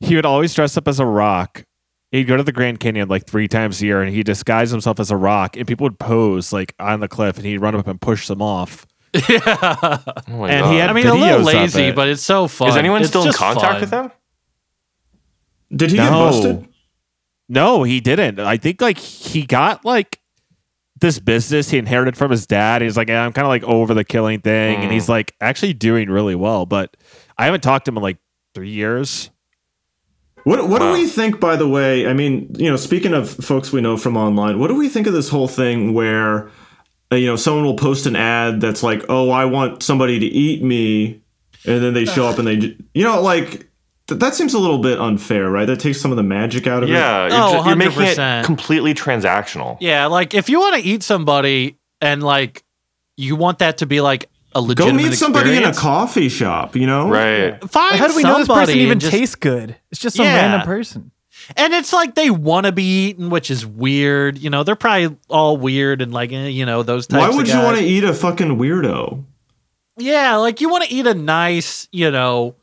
he would always dress up as a rock. He'd go to the Grand Canyon like three times a year and he'd disguise himself as a rock and people would pose like on the cliff and he'd run up and push them off. Yeah. Oh my And he had I mean, a little lazy, it. but it's so fun. Is anyone It's still in contact fun. with him? Did he get No. busted? No, he didn't. I think like he got like this business he inherited from his dad. He's like, "Yeah, I'm kind of like over the killing thing, and Mm. he's like actually doing really well. But I haven't talked to him in like three years. What What Wow. do we think? By the way, I mean, you know, speaking of folks we know from online, what do we think of this whole thing where, Uh, you know, someone will post an ad that's like, "Oh, I want somebody to eat me," and then they show up and they, you know, like th- that seems a little bit unfair, right? That takes some of the magic out of it. Yeah, you're, Oh, ju- you're making it completely transactional. Yeah, like if you want to eat somebody and like you want that to be like a legitimate. Go legitimate meet somebody in a coffee shop, you know? Right. Find How do we know this person even just- tastes good? It's just some Yeah. random person. And it's like they want to be eaten, which is weird. You know, they're probably all weird and like eh, you know those types. Of things. Why of would you want to eat a fucking weirdo? Yeah, like you want to eat a nice, you know,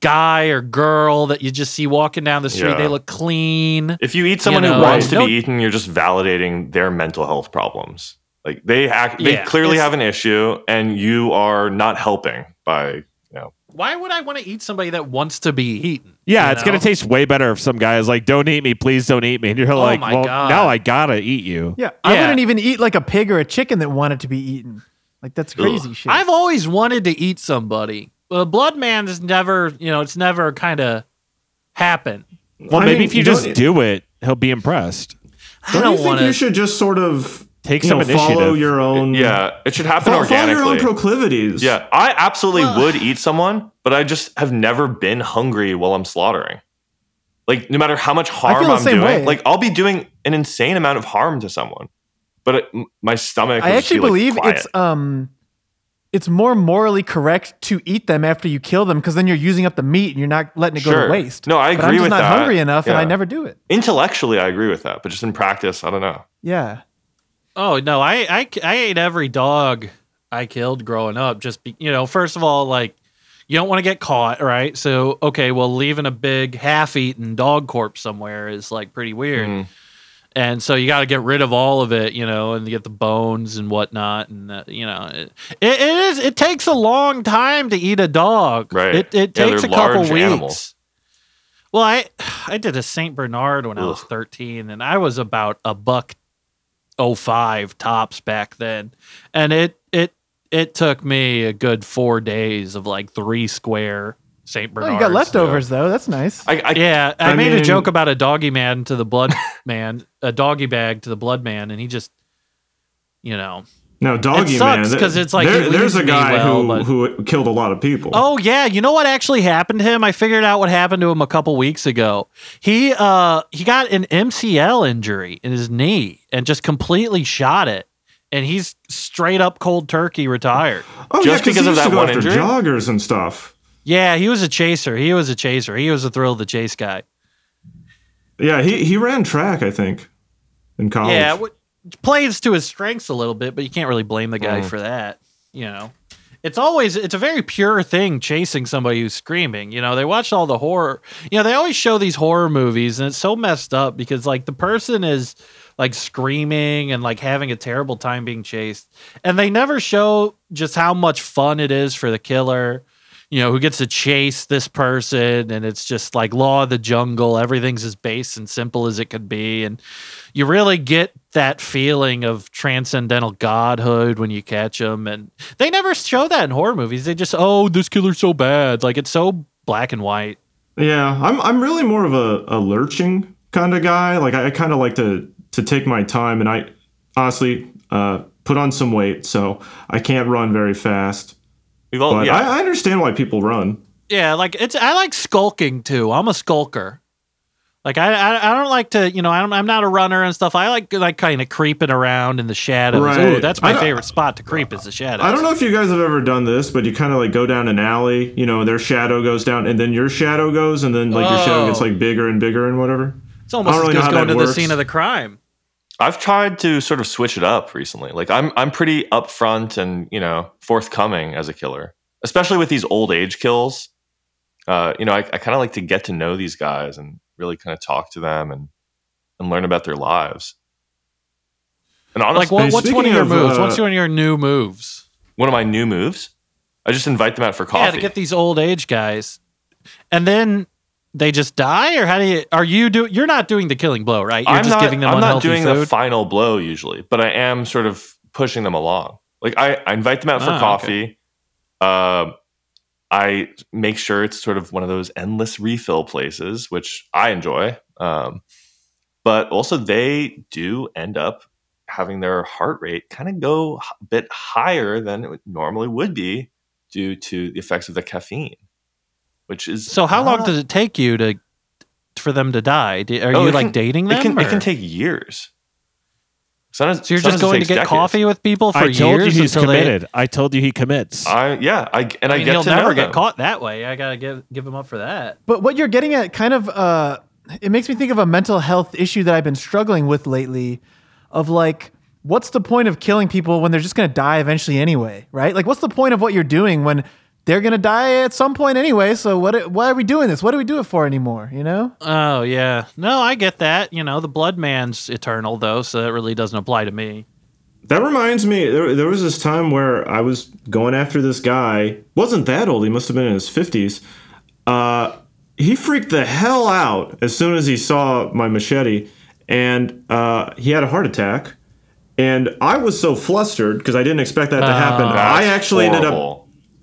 guy or girl that you just see walking down the street. Yeah. They look clean. If you eat someone know, who wants to don't- be eaten, you're just validating their mental health problems. Like they act, they Yeah, clearly have an issue, and you are not helping by, you know. Why would I want to eat somebody that wants to be eaten? Yeah, you it's gonna taste way better if some guy is like, "Don't eat me, please don't eat me," and you're oh like, "Well, God. now I gotta eat you." Yeah, I Yeah. wouldn't even eat like a pig or a chicken that wanted to be eaten. Like that's crazy shit. I've always wanted to eat somebody. Well, Blood Man has never, you know, it's never kind of happened. Well, I maybe mean, if you don't- just do it, he'll be impressed. I Don't, don't you think want you should just sort of Take you some know, follow initiative. your own? Yeah, it should happen follow, follow your own proclivities. yeah, I absolutely Well- would eat someone, but I just have never been hungry while I'm slaughtering. Like no matter how much harm feel the I'm same doing, way. like I'll be doing an insane amount of harm to someone, but it, my stomach. I actually be, like, believe quiet. it's um it's more morally correct to eat them after you kill them because then you're using up the meat and you're not letting it go to waste. No, I But I'm agree just with not that. hungry enough and I never do it. intellectually I agree with that, but just in practice, I don't know. Yeah. Oh no, I, I I ate every dog I killed growing up. Just be, you know, first of all, like you don't want to get caught, right? So okay, well, leaving a big half-eaten dog corpse somewhere is like pretty weird. Mhm. And so you got to get rid of all of it, you know, and get the bones and whatnot, and uh, you know, it, it, it is. It takes a long time to eat a dog. Right. It it Yeah, takes a couple weeks. animals. Well, I I did a Saint Bernard when I was 13, and I was about a buck 05 tops back then, and it it it took me a good four days of like three square Saint Oh, Bernards. you got leftovers though. That's nice. I, I Yeah, I, I made a joke about a doggy man to the blood man, a doggy bag to the blood man, and he just, you know, Now, doggy Man. It sucks man. 'cause it's like there- he there's a guy well, who but- who killed a lot of people. Oh yeah, you know what actually happened to him? I figured out what happened to him a couple weeks ago. He uh he got an MCL injury in his knee and just completely shot it. And he's straight up cold turkey retired. Oh, just yeah, 'cause because of that one after injury? joggers and stuff. Yeah, he was a chaser. He was a chaser. He was a thrill of the chase guy. Yeah, he he ran track, I think, in college. Yeah, what plays to his strengths a little bit, but you can't really blame the guy Mm. for that. You know, it's always it's a very pure thing chasing somebody who's screaming. You know, they watch all the horror. You know, they always show these horror movies, and it's so messed up because like the person is like screaming and like having a terrible time being chased, and they never show just how much fun it is for the killer. You know, who gets to chase this person, and it's just like law of the jungle. Everything's as base and simple as it could be, and you really get that feeling of transcendental godhood when you catch them and they never show that in horror movies they just oh this killer's so bad like it's so black and white Yeah, I'm I'm really more of a, a lurching kind of guy. Like I, I kind of like to to take my time, and I honestly, uh, put on some weight, so I can't run very fast. We've all But yeah. I, I understand why people run. Yeah, like it's I like skulking too. I'm a skulker. Like I I, I don't like to you know I don't, I'm not a runner and stuff. I like like kind of creeping around in the shadows. Right. Ooh, that's my favorite spot to creep is the shadows. I don't know if you guys have ever done this, but you kind of like go down an alley, you know, their shadow goes down, and then your shadow goes, and then like your shadow gets Oh. like bigger and bigger and whatever. It's almost I don't as really good as going that to the scene of the crime. I've tried to sort of switch it up recently. Like I'm I'm pretty upfront and you know forthcoming as a killer, especially with these old age kills. Uh, you know, I, I kind of like to get to know these guys and really kind of talk to them and and learn about their lives. And honestly, Like what, what's one of your of, moves? uh, what's one of your new moves? one of my new moves, I just invite them out for coffee. Yeah, to get these old age guys, and then they just die, or how do you? Are you do? You're not doing the killing blow, right? You're I'm just not, giving them I'm not doing food. the final blow usually, but I am sort of pushing them along. Like I, I invite them out for Ah, coffee. Um, I make sure it's sort of one of those endless refill places, which I enjoy. Um, but also, they do end up having their heart rate kind of go a bit higher than it normally would be due to the effects of the caffeine, which is so how long does it take you to for them to die? Are Oh, you like can- dating them? It can, it can take years. Sometimes, so you're just going to get decades. coffee with people for I years told you he's until they- committed. I told you he commits. I yeah, I and I, I mean, get he'll to never know get them. caught that way. I gotta give give him up for that. But what you're getting at kind of uh it makes me think of a mental health issue that I've been struggling with lately of like what's the point of killing people when they're just going to die eventually anyway, right? Like what's the point of what you're doing when they're going to die at some point anyway, so what why are we doing this? What do we do it for anymore, you know? Oh yeah, no, I get that. You know, the blood man's eternal though, so that really doesn't apply to me. That reminds me, there, there was this time where I was going after this guy. wasn't that old. He must have been in his 50s. Uh, he freaked the hell out as soon as he saw my machete, and uh, he had a heart attack. And I was so flustered because I didn't expect that to happen. I That's actually ended up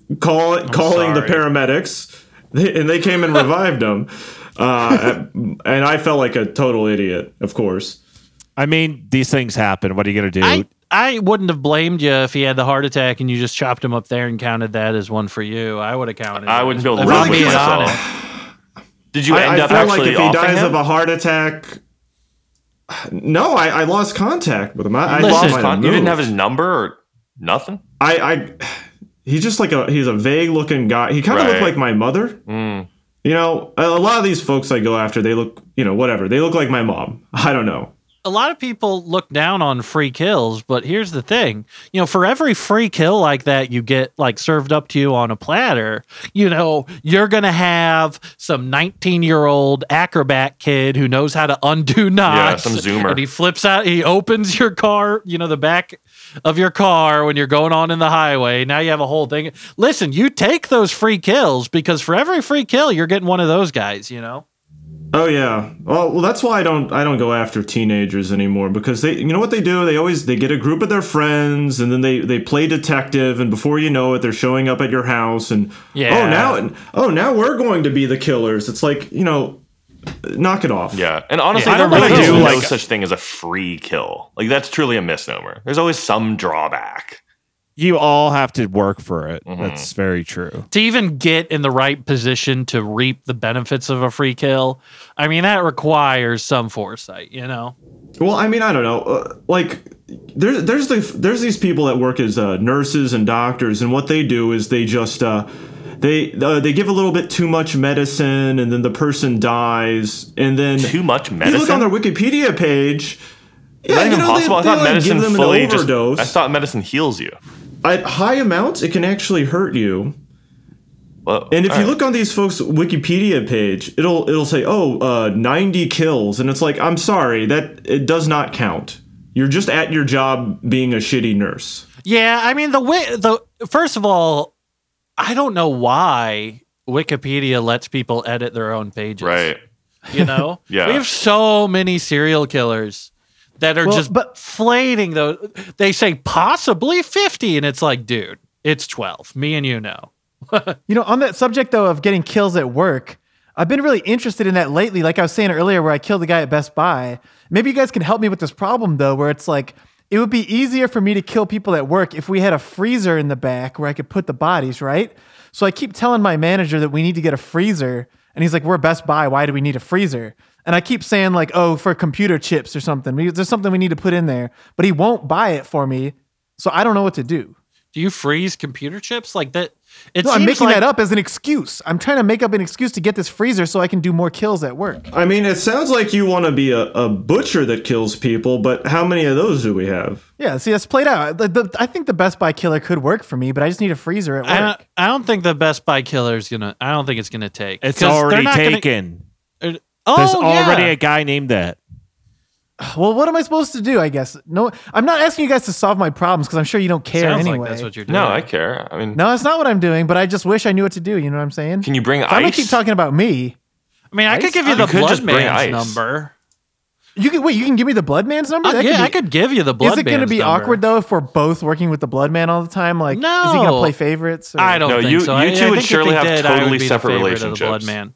horrible. call, calling the paramedics, and they came and revived him. Uh, and I felt like a total idiot, of course. I mean, these things happen. What are you going to do? I I wouldn't have blamed you if he had the heart attack and you just chopped him up there and counted that as one for you. I would have counted. I wouldn't as- be able to if live I'm with being myself. honest. Did you end I up feel like actually if he dies him? of a heart attack, no, I, I lost contact with him. I, I lost His my con- you didn't have his number or nothing. I, I, he's just like a he's a vague looking guy. He kind of looked like my mother. Mm. You know, a, a lot of these folks I go after, they look, you know, whatever. They look like my mom. I don't know. a lot of people look down on free kills, but here's the thing. You know, for every free kill like that you get like served up to you on a platter, you know, you're going to have some 19-year-old acrobat kid who knows how to undo knots. Yeah, some zoomer. And he flips out, he opens your car, you know, the back of your car when you're going on in the highway. Now you have a whole thing. Listen, you take those free kills because for every free kill you're getting one of those guys, you know. Oh yeah. Well, well, that's why I don't I don't go after teenagers anymore because they you know what they do? They always they get a group of their friends and then they they play detective and before you know it they're showing up at your house and oh, Yeah. oh now oh now we're going to be the killers. It's like, you know, knock it off. Yeah, and honestly, Yeah, I there don't really know. is Do, no like- such thing as a free kill. Like that's truly a misnomer. There's always some drawback. you all have to work for it. Mm-hmm. That's very true. to even get in the right position to reap the benefits of a free kill, I mean that requires some foresight, you know. Well, I mean, I don't know. Uh, like, there's there's the there's these people that work as uh, nurses and doctors, and what they do is they just uh, they uh, they give a little bit too much medicine, and then the person dies, and then Too much medicine. You look on their Wikipedia page. Is that you even know, they- possible? I they, thought like, medicine give them an fully just. I thought medicine heals you. At high amounts, it can actually hurt you. Whoa. And if All you right. look on these folks' Wikipedia page, it'll it'll say, "Oh, uh, 90 kills," and it's like, I'm sorry, that it does not count. You're just at your job being a shitty nurse. Yeah, I mean the way the first of all, I don't know why Wikipedia lets people edit their own pages. right, You know? Yeah. We have so many serial killers that are Well, just but- flating those they say possibly 50 and it's like, dude, it's 12. Me and you know. You know, on that subject though of getting kills at work, I've been really interested in that lately. Like I was saying earlier, where I killed the guy at Best Buy. Maybe you guys can help me with this problem though, where it's like it would be easier for me to kill people at work if we had a freezer in the back where I could put the bodies, right? So I keep telling my manager that we need to get a freezer. And he's like, We're Best Buy. Why do we need a freezer? And I keep saying, like, oh, for computer chips or something. There's something we need to put in there. But he won't buy it for me. So I don't know what to do. Do you freeze computer chips like that? It No, I'm making like, that up as an excuse. I'm trying to make up an excuse to get this freezer so I can do more kills at work. I mean, it sounds like you want to be a, a butcher that kills people, but how many of those do we have? Yeah, see, that's played out. The, the, I think the Best Buy killer could work for me, but I just need a freezer at work. I don't, I don't think the Best Buy killer is gonna. I don't think it's gonna take. It's already not gonna- taken. Uh, oh, There's already yeah. a guy named that. Well, what am I supposed to do? I guess no. I'm not asking you guys to solve my problems because I'm sure you don't care Sounds anyway. like that's what you're doing. No, I care. I mean, no, that's not what I'm doing. But I just wish I knew what to do. You know what I'm saying? can you bring So I'm gonna keep talking about me. I mean, I could give you You the could blood man's ice. number. You can wait. You can give me the blood man's number. Uh, yeah, could I could give you the blood. Is it going to be number. awkward though if we're both working with the blood man all the time? Like, no. is he going to play favorites? or- I don't No, think you- so. you two I would think surely have did, totally separate favorite of the relationships. blood man.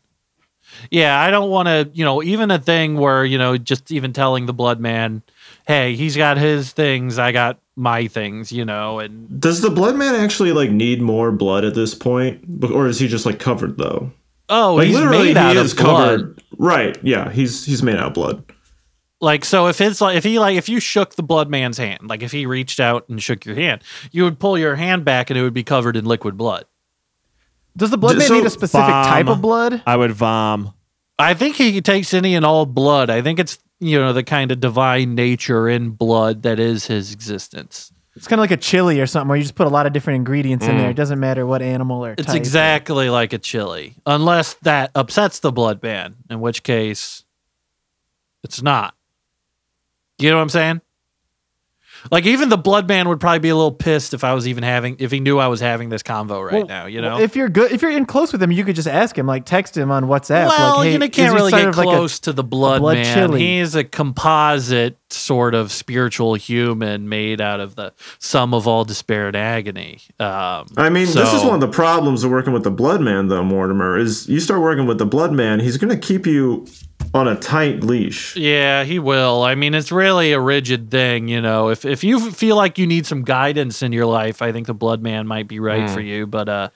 Yeah, I don't want to, you know, even a thing where, you know, just even telling the blood man, hey, he's got his things, I got my things, you know, and Does the blood man actually like need more blood at this point, or is he just like covered though? oh, Like he's literally, made out he of is blood. covered. Right? Yeah, he's he's made out of blood. Like so, if it's like if he like if you shook the blood man's hand, like if he reached out and shook your hand, you would pull your hand back and it would be covered in liquid blood. Does the blood man so- need a specific type of blood? I would vom. I think he takes any and all blood. I think it's you know the kind of divine nature in blood that is his existence. It's kind of like a chili or something where you just put a lot of different ingredients in there. It doesn't matter what animal or Mm. It's exactly like a chili, unless that upsets the blood man, in which case it's not. You know what I'm saying? Like even the blood man would probably be a little pissed if I was even having if he knew I was having this convo right Well, now. You know, Well, if you're good, if you're in close with him, you could just ask him, like text him on WhatsApp. well, like, hey, you know, can't really get of like a- close to the blood, blood man. chili? He's a composite sort of spiritual human made out of the sum of all despair and agony. Um, I mean, this is one of the problems of working with the blood man, though, Mortimer. Is you start working with the blood man, he's going to keep you on a tight leash. Yeah, he will. I mean, it's really a rigid thing, you know. If if you feel like you need some guidance in your life, I think the blood man might be right Hmm. for you. But uh,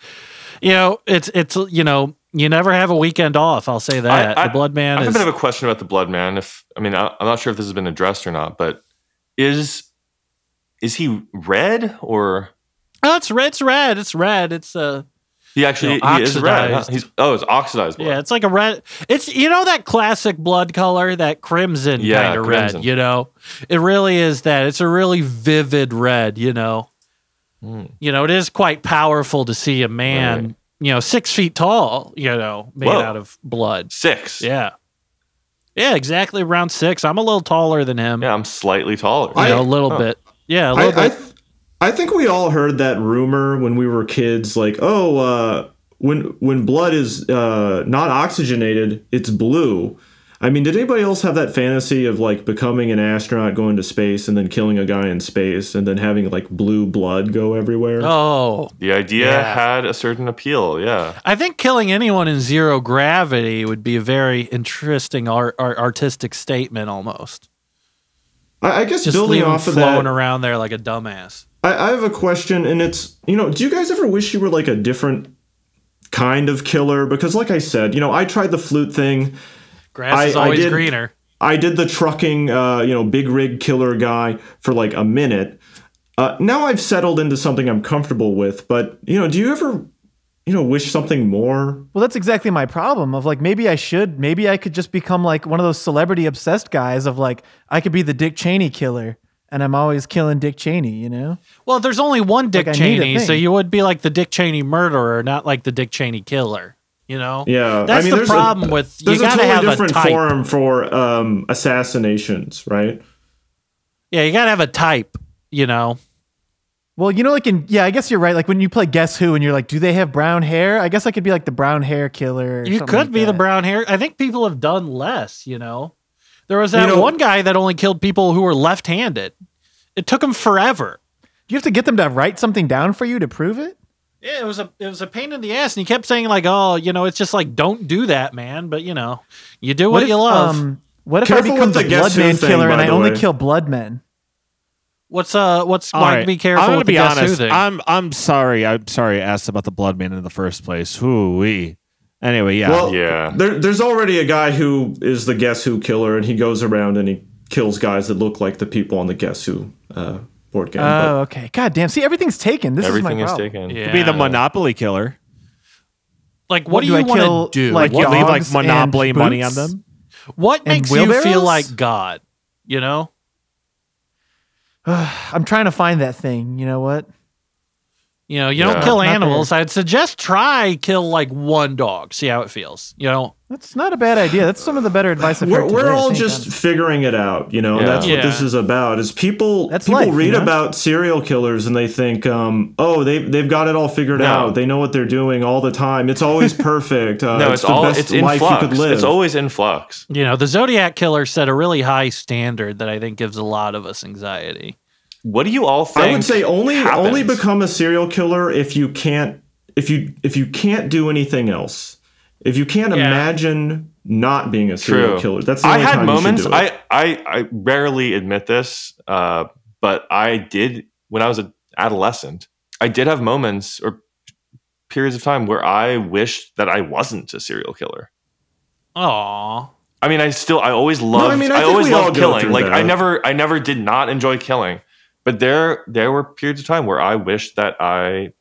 you know, it's it's you know, you never have a weekend off. I'll say that. the blood man I have is. a bit of a question about the blood man. If I mean, I, I'm not sure if this has been addressed or not, but is is he red or oh, it's red. It's red. It's red. It's uh. he actually You know, he is red? huh? He's oh, it's oxidized blood. Yeah, it's like a red. It's you know that classic blood color, that crimson Yeah, kind of red. You know, it really is that. It's a really vivid red. You know, Mm. you know it is quite powerful to see a man, Right. You know, six feet tall. You know, made Whoa. out of blood. Six. Yeah, yeah, exactly around six. I'm a little taller than him. Yeah, I'm slightly taller. you know, I- a little huh. bit. Yeah, a I, little I, bit. th- I think we all heard that rumor when we were kids. Like, oh, uh, when when blood is uh, not oxygenated, it's blue. I mean, did anybody else have that fantasy of like becoming an astronaut, going to space, and then killing a guy in space, and then having like blue blood go everywhere? oh, the idea Yeah. had a certain appeal. Yeah. I think killing anyone in zero gravity would be a very interesting art, art, artistic statement, almost. I, I guess Just building off of flowing that, around there like a dumbass. I, I have a question, and it's you know, do you guys ever wish you were like a different kind of killer? Because, like I said, you know, I tried the flute thing. Grass I- is I always did- greener. I did the trucking, uh, you know, big rig killer guy for like a minute. Uh, now I've settled into something I'm comfortable with. But you know, do you ever, you know, wish something more? Well, that's exactly my problem. Of like, maybe I should, maybe I could just become like one of those celebrity obsessed guys. Of like, I could be the Dick Cheney killer, and I'm always killing Dick Cheney. You know? Well, there's only one Dick Like, I need a Cheney, so you would be like the Dick Cheney murderer, not like the Dick Cheney killer. You know? Yeah, That's I mean, the problem a, with you there's gotta a totally have a different type. forum for um, assassinations, right? Yeah, you gotta have a type. You know? Well, you know, like in yeah, I guess you're right. Like when you play Guess Who, and you're like, do they have brown hair? I guess I could be like the brown hair killer. or You could like be the brown hair. I think people have done less. You know? There was that know- one guy that only killed people who were left-handed. It took him forever. Do you have to get them to write something down for you to prove it? Yeah, it was a it was a pain in the ass, and he kept saying like, "Oh, you know, it's just like don't do that, man." But you know, you do what, if, you love. Um, what if Careful I become the, the Guess blood man thing, killer and I only way. kill blood men? What's uh? What's All why right, be careful I'm gonna with the be Guess Who honest. thing? I'm I'm sorry. I'm sorry. I asked about the blood man in the first place. Hoo wee. Anyway, yeah. Well, Yeah. There, there's already a guy who is the Guess Who killer, and he goes around and he kills guys that look like the people on the Guess Who uh, board game. but- Oh, okay. God damn. See, everything's taken. This Everything is is my problem. taken. yeah. be the Monopoly killer. like What what, do do you want to do? like, What what, leave like Monopoly money on them? what and makes you feel like God? You know, I'm trying to find that thing. You know what? you know, you Yeah. don't kill animals. I'd suggest try kill like one dog, see how it feels. You know, That's not a bad idea. That's some of the better advice I've we're, heard we're today, all just honestly. figuring it out, you know. Yeah. That's what this is about. Is people That's people life, read you know? about serial killers and they think, um, oh, they they've got it all figured No. out. They know what they're doing all the time. It's always perfect. Uh, No, it's, the all best it's in life flux. you could live. It's always in flux. you know, the Zodiac killer set a really high standard that I think gives a lot of us anxiety. What do you all think? I would say only happens? only become a serial killer if you can't if you if you can't do anything else. If you can't Yeah. imagine not being a serial True. killer. That's the I only had time moments. You should do it. I, I I rarely admit this, uh, but I did when I was an adolescent. I did have moments or periods of time where I wished that I wasn't a serial killer. Aw. I mean, I still, I always loved, I mean, I I, always we loved killing. through Like, I never, I never did not enjoy killing, but there, there were periods of time where I wished that I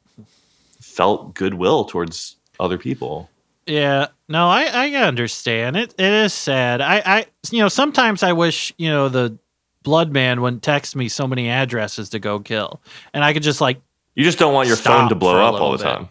felt goodwill towards other people. Yeah, no, I, I understand. It it is sad. I, I you know, sometimes I wish, you know, the blood man wouldn't text me so many addresses to go kill. And I could just like You just don't want your phone to blow up all the bit. time.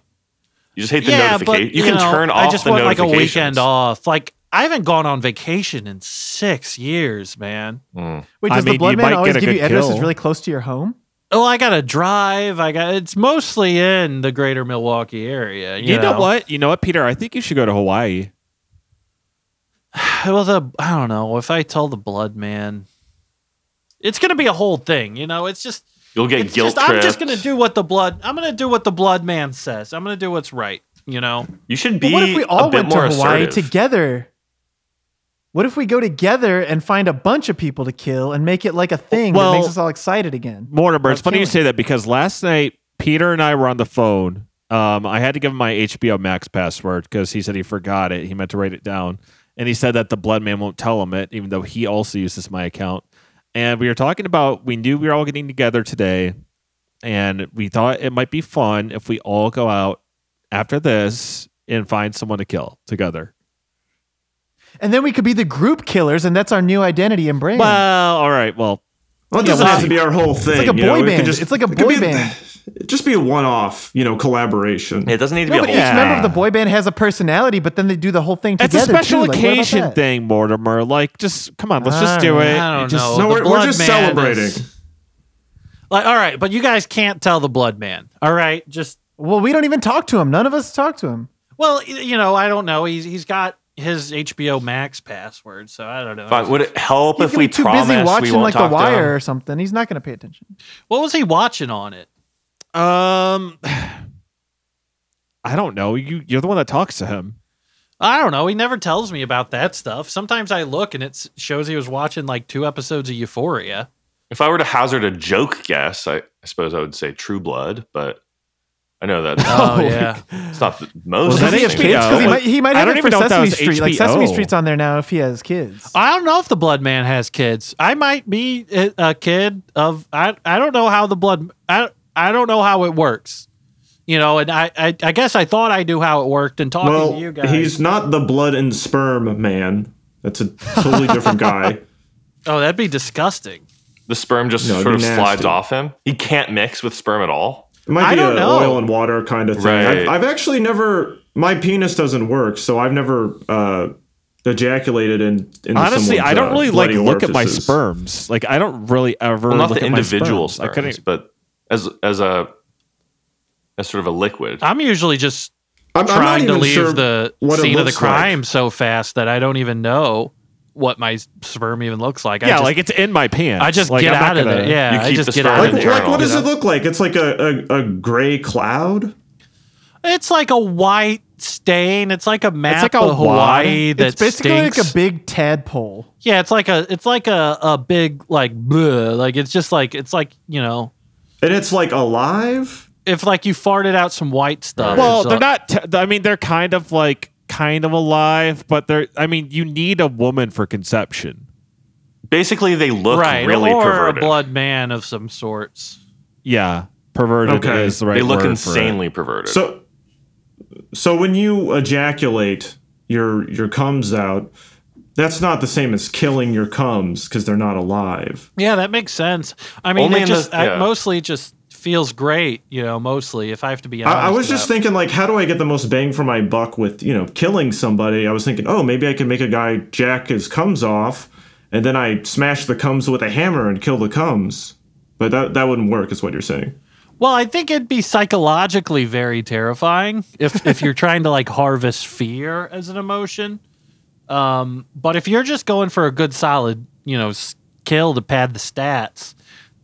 You just hate the Yeah, notification. but You, can know, turn off I just the want like a weekend off. Like I haven't gone on vacation in six years, man. Mm. Wait, I does mean, the blood man always give you good addresses kill. really close to your home? Oh, I got to drive. I got. It's mostly in the greater Milwaukee area. You, You know what? You know what, Peter? I think you should go to Hawaii. Well, the I don't know if I tell the blood man, it's gonna be a whole thing. You know, it's just You'll get it's guilt just, I'm just tripped. gonna do what the blood. I'm gonna do what the blood man says. I'm gonna do what's right. You know. You should But be what if we all a bit went to more Hawaii assertive. together? What if we go together and find a bunch of people to kill and make it like a thing Well- that makes us all excited again? Mortimer, it's funny you say that because last night Peter and I were on the phone. Um, I had to give him my HBO Max password because he said he forgot it. He meant to write it down, and he said that the blood man won't tell him it, even though he also uses my account. And we were talking about we knew we were all getting together today, and we thought it might be fun if we all go out after this and find someone to kill together. And then we could be the group killers, and that's our new identity and brand. Well, all right. Well, Well, it Yeah, doesn't have to be our whole thing. It's like a you know? boy It band. just- It's like a it boy be- band. Just be a one-off, you know, collaboration. It doesn't need to no, be but a each whole. member of the boy band has a personality, but then they do the whole thing together. it's a special too. Like, what about occasion that? thing, Mortimer. Like, just come on, let's just do Alright. it. I don't Just- know. no, The we're, we're just celebrating. is- Like, all right, but you guys can't tell the blood man. All right, just Well, we don't even talk to him. None of us talk to him. well, you know, I don't know. He's he's got his HBO Max password, so I don't know. Fine. Would it help He's if gonna we be too promise busy we watching won't like The talk to him? Wire or something. He's not going to pay attention. What was he watching on it? Um, I don't know. You you're the one that talks to him. I don't know. He never tells me about that stuff. Sometimes I look and it shows he was watching like two episodes of Euphoria. If I were to hazard a joke guess, I, I suppose I would say True Blood, but I know that Oh yeah, it's not the Well, most. that does he have HBO? he might, he might I have don't it for even know if that Sesame was Street. Like Sesame Street's on there now if he has kids. I don't know if the blood man has kids. I might be a a kid of I. I don't know how the blood. I I don't know how it works. You know, and I, I, I guess I thought I knew how it worked. And talking Well, to you guys, he's not the blood and sperm man. That's a totally different guy. oh, that'd be disgusting. the sperm just No, it'd sort of be slides off him. He can't mix with sperm at all. It might I be don't an know. oil and water kind of thing. Right. I've, I've actually never. My penis doesn't work, so I've never uh, ejaculated in. in Honestly, I don't really like bloody look at my orifices. sperms. Like I don't really ever Well, not look the at my individual sperms. I couldn't. but as as a as sort of a liquid. I'm usually just I'm, I'm trying to leave sure the scene of the looks crime so fast that I don't even know what my sperm even looks like. I Yeah, just, like it's in my pants. I just like, get I'm out of gonna- there. Yeah, You I keep just the get sperm out Like, of internal. there. like what does you it look like? It's like a, a, a gray cloud. It's like a white stain. It's like a map like a of Hawaii wad. that it's basically stinks. like a big tadpole. yeah, it's like a it's like a, a big like bleh. like it's just like it's like you know And it's like alive. if like you farted out some white stuff. Well, they're not. T- I mean, they're kind of like kind of alive, but they're. I mean, you need a woman for conception. Basically, they look right really or perverted. a blood man of some sorts. Yeah, perverted Okay. is the right they look word for insanely perverted. So, so when you ejaculate, your your comes out. That's not the same as killing your comes because they're not alive. Yeah, that makes sense. I mean, Only it just the- uh, I, mostly just feels great. You know, mostly if I have to be honest. I, I was just thinking, like, how do I get the most bang for my buck with you know killing somebody? I was thinking, oh, maybe I could make a guy jack his comes off, and then I smash the comes with a hammer and kill the comes. But that that wouldn't work, is what you're saying. Well, I think it'd be psychologically very terrifying if if you're trying to like harvest fear as an emotion. Um, but if you're just going for a good solid, you know, kill to pad the stats,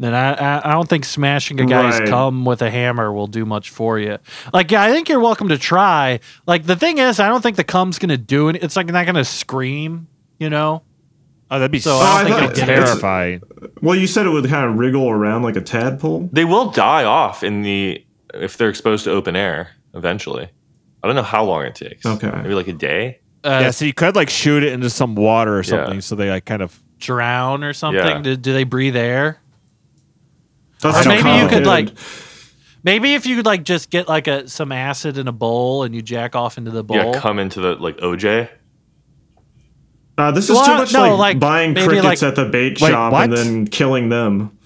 then I I, I don't think smashing a guy's Right. cum with a hammer will do much for you. Like, yeah, I think you're welcome to try. Like, the thing is, I don't think the cum's gonna do it. It's like not gonna scream, you know. Oh, that'd be So so I don't think it'll get terrifying. Well, you said it would kind of wriggle around like a tadpole. they will die off in the if they're exposed to open air eventually. I don't know how long it takes. Okay. maybe like a day. Uh, yeah, so you could like shoot it into some water or something, so they like kind of. drown or something. Yeah. Do, do they breathe air? That's Or maybe you could like maybe if you could like just get like a some acid in a bowl and you jack off into the bowl. Yeah, come into the like OJ. Uh, this is Well, too much no, like, like, buying crickets like- at the bait Wait, shop what? and then killing them.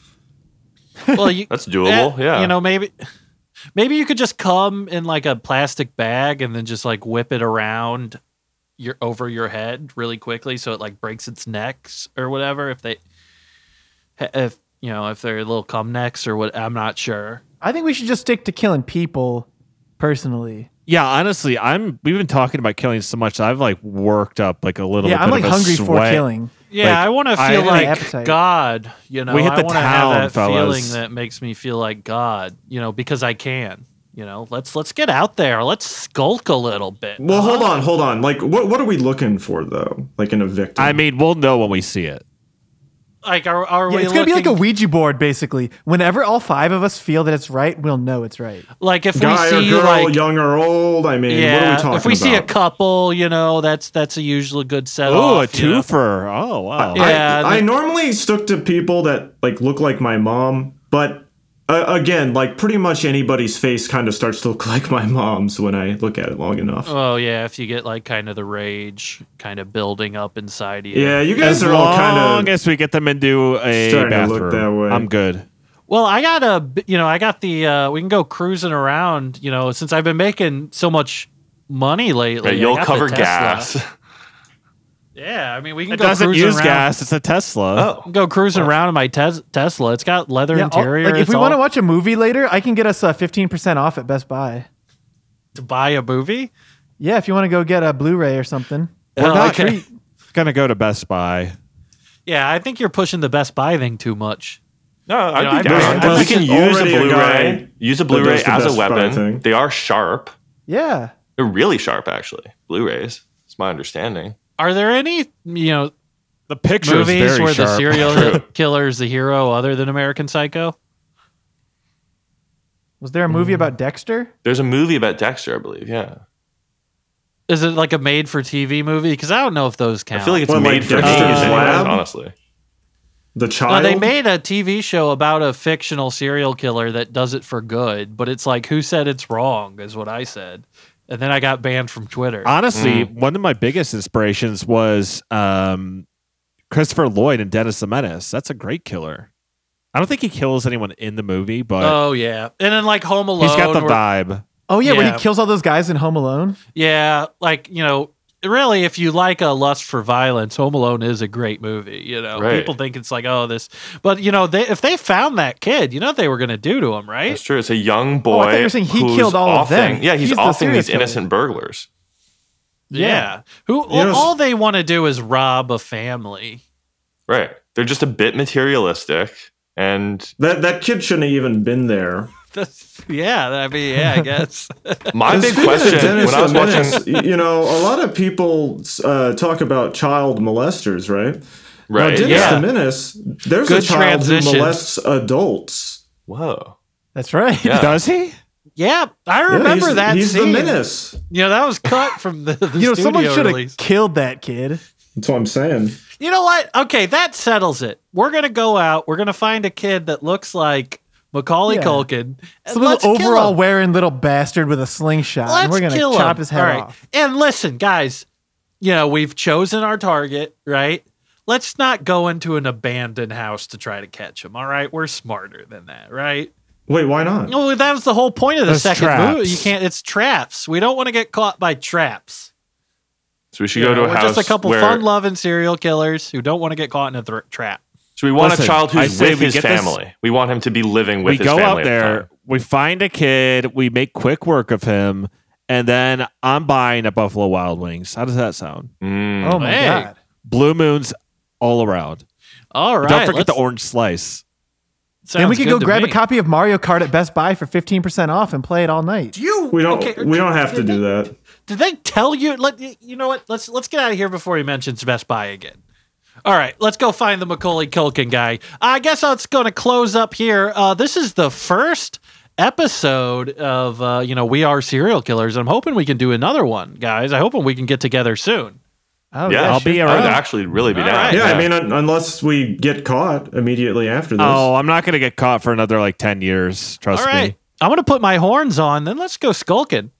well, you, That's doable. eh, yeah. You know, maybe maybe you could just come in like a plastic bag and then just like whip it around your over your head really quickly so it like breaks its necks or whatever if they if you know if they're a little cum necks or what I'm not sure. I think we should just stick to killing people personally. Yeah, honestly, I'm. We've been talking about killing so much. I've like worked up like a little. Yeah, bit I'm like of a hungry for sweat. killing. Yeah, Like, I want to feel have like. God. You know, We hit I the want to town, have that fellas. feeling that makes me feel like God. You know, because I can. You know, let's let's get out there. Let's skulk a little bit. Well, hold on, hold on. Like, what what are we looking for though? Like in a victim? I mean, we'll know when we see it. Like, are, are Yeah, we it's gonna be like a Ouija board, basically. Whenever all five of us feel that it's right, we'll know it's right. like if guy we or see girl, like young or old. I mean, yeah, what are we talking if we see a couple, you know, that's that's a usually good set. Oh, a off, you know? twofer. Oh, wow. Yeah. I, I normally stick to people that like look like my mom, but uh, again, like pretty much anybody's face kind of starts to look like my mom's when I look at it long enough. Oh yeah, if you get like kind of the rage kind of building up inside you. yeah, you guys as are all kind of. as we get them into a bathroom, look that way. I'm good. Well, I got a you know, I got the, uh, we can go cruising around, you know, since I've been making so much money lately. Right, I you'll got the cover Tesla. gas. Yeah, I mean, we can It go doesn't cruising use around. gas. It's a Tesla. Oh, Go cruising around in my tes- Tesla. It's got leather Yeah, all- interior. like if we all- want to watch a movie later, I can get us uh, 15% off at Best Buy. to buy a movie. Yeah, if you want to go get a Blu-ray or something. We're Oh, not okay. gonna go to Best Buy. Yeah, I think you're pushing the Best Buy thing too much. no, I'd know, be I'd down. There's we can use a already Blu-ray. guy use a that Blu-ray the as a weapon. They are sharp. Yeah. They're really sharp, actually. Blu-rays. It's my understanding. Are there any, you know, The picture is movies very where the serial killer is the hero other than American Psycho? Was there a movie hmm. about Dexter? There's a movie about Dexter, I believe. Yeah, Is it like a made-for-TV movie? Because I don't know if those count. I feel like it's What, like made-for-TV. teens, anyways, Lab? honestly. The Well, child. they made a TV show about a fictional serial killer that does it for good, but it's like, who said it's wrong? Is what I said, and then I got banned from Twitter. Honestly, one of my biggest inspirations was um, Christopher Lloyd and Dennis the Menace. That's a great killer. I don't think he kills anyone in the movie, but oh yeah, and then like Home Alone. he's got the where- vibe. Oh yeah, where Yeah. he kills all those guys in Home Alone. Yeah, like you know, really, if you like a lust for violence, Home Alone is a great movie. You know, Right. people think it's like, oh, this, but you know, they if they found that kid, you know what they were gonna do to him, right? That's true. It's a young boy. Oh, I thought you were saying he who's killed all of them. offing- Yeah, he's, He's offing serial these killer. innocent burglars. Yeah. Who You know, all they want to do is rob a family. Right. They're just a bit materialistic, and that that kid shouldn't have even been there. That's- yeah, I mean, yeah, I guess. My big question Dennis when I was watching, you know, a lot of people uh, talk about child molesters, right? Now, right? Dennis yeah. the Menace, there's Good a child transition. who molests adults. Whoa. That's right. Yeah. Does he? yeah, I Yeah, remember he's, that He's scene. the menace. You know, that was cut from the, the You know, someone should have killed that kid. That's what I'm saying. You know what? Okay, that settles it. We're gonna go out. We're gonna find a kid that looks like Macaulay Yeah. Culkin. and Some little overall wearing little bastard with a slingshot. Let's and we're gonna kill chop him. his head All right. off. And listen, guys, you know, we've chosen our target, right? Let's not go into an abandoned house to try to catch him. All right, we're smarter than that, right? Wait, why not? Well, that was the whole point of the Those second traps. movie. You can't. It's traps. We don't want to get caught by traps. So we should You go to a house just a couple where. fun-loving serial killers who don't want to get caught in a thr trap. So we want Listen, a child who's with his get this- family. We want him to be living with we his go family. out at the there, time. we find a kid, we make quick work of him, and then I'm buying at Buffalo Wild Wings. How does that sound? Mm. Oh my Hey. god. Blue moons all around. All right. Don't forget the orange slice. And we sounds could go grab me. a copy of Mario Kart at Best Buy for 15% off and play it all night. Do You We don't. okay, we don't have to did do that. Did they tell you? Let you know what? Let's let's get out of here before he mentions Best Buy again. All right, let's go find the Macaulay Culkin guy. I guess that's going to close up here. Uh, this is the first episode of uh, you know we are serial killers. I'm hoping we can do another one, guys. I hoping we can get together soon. Oh, Yeah, I'll be I would around. actually really be All down. right. Yeah, I mean, un- unless we get caught immediately after this. Oh, I'm not going to get caught for another like 10 years. Trust All right, me. I'm going to put my horns on. Then let's go skulking.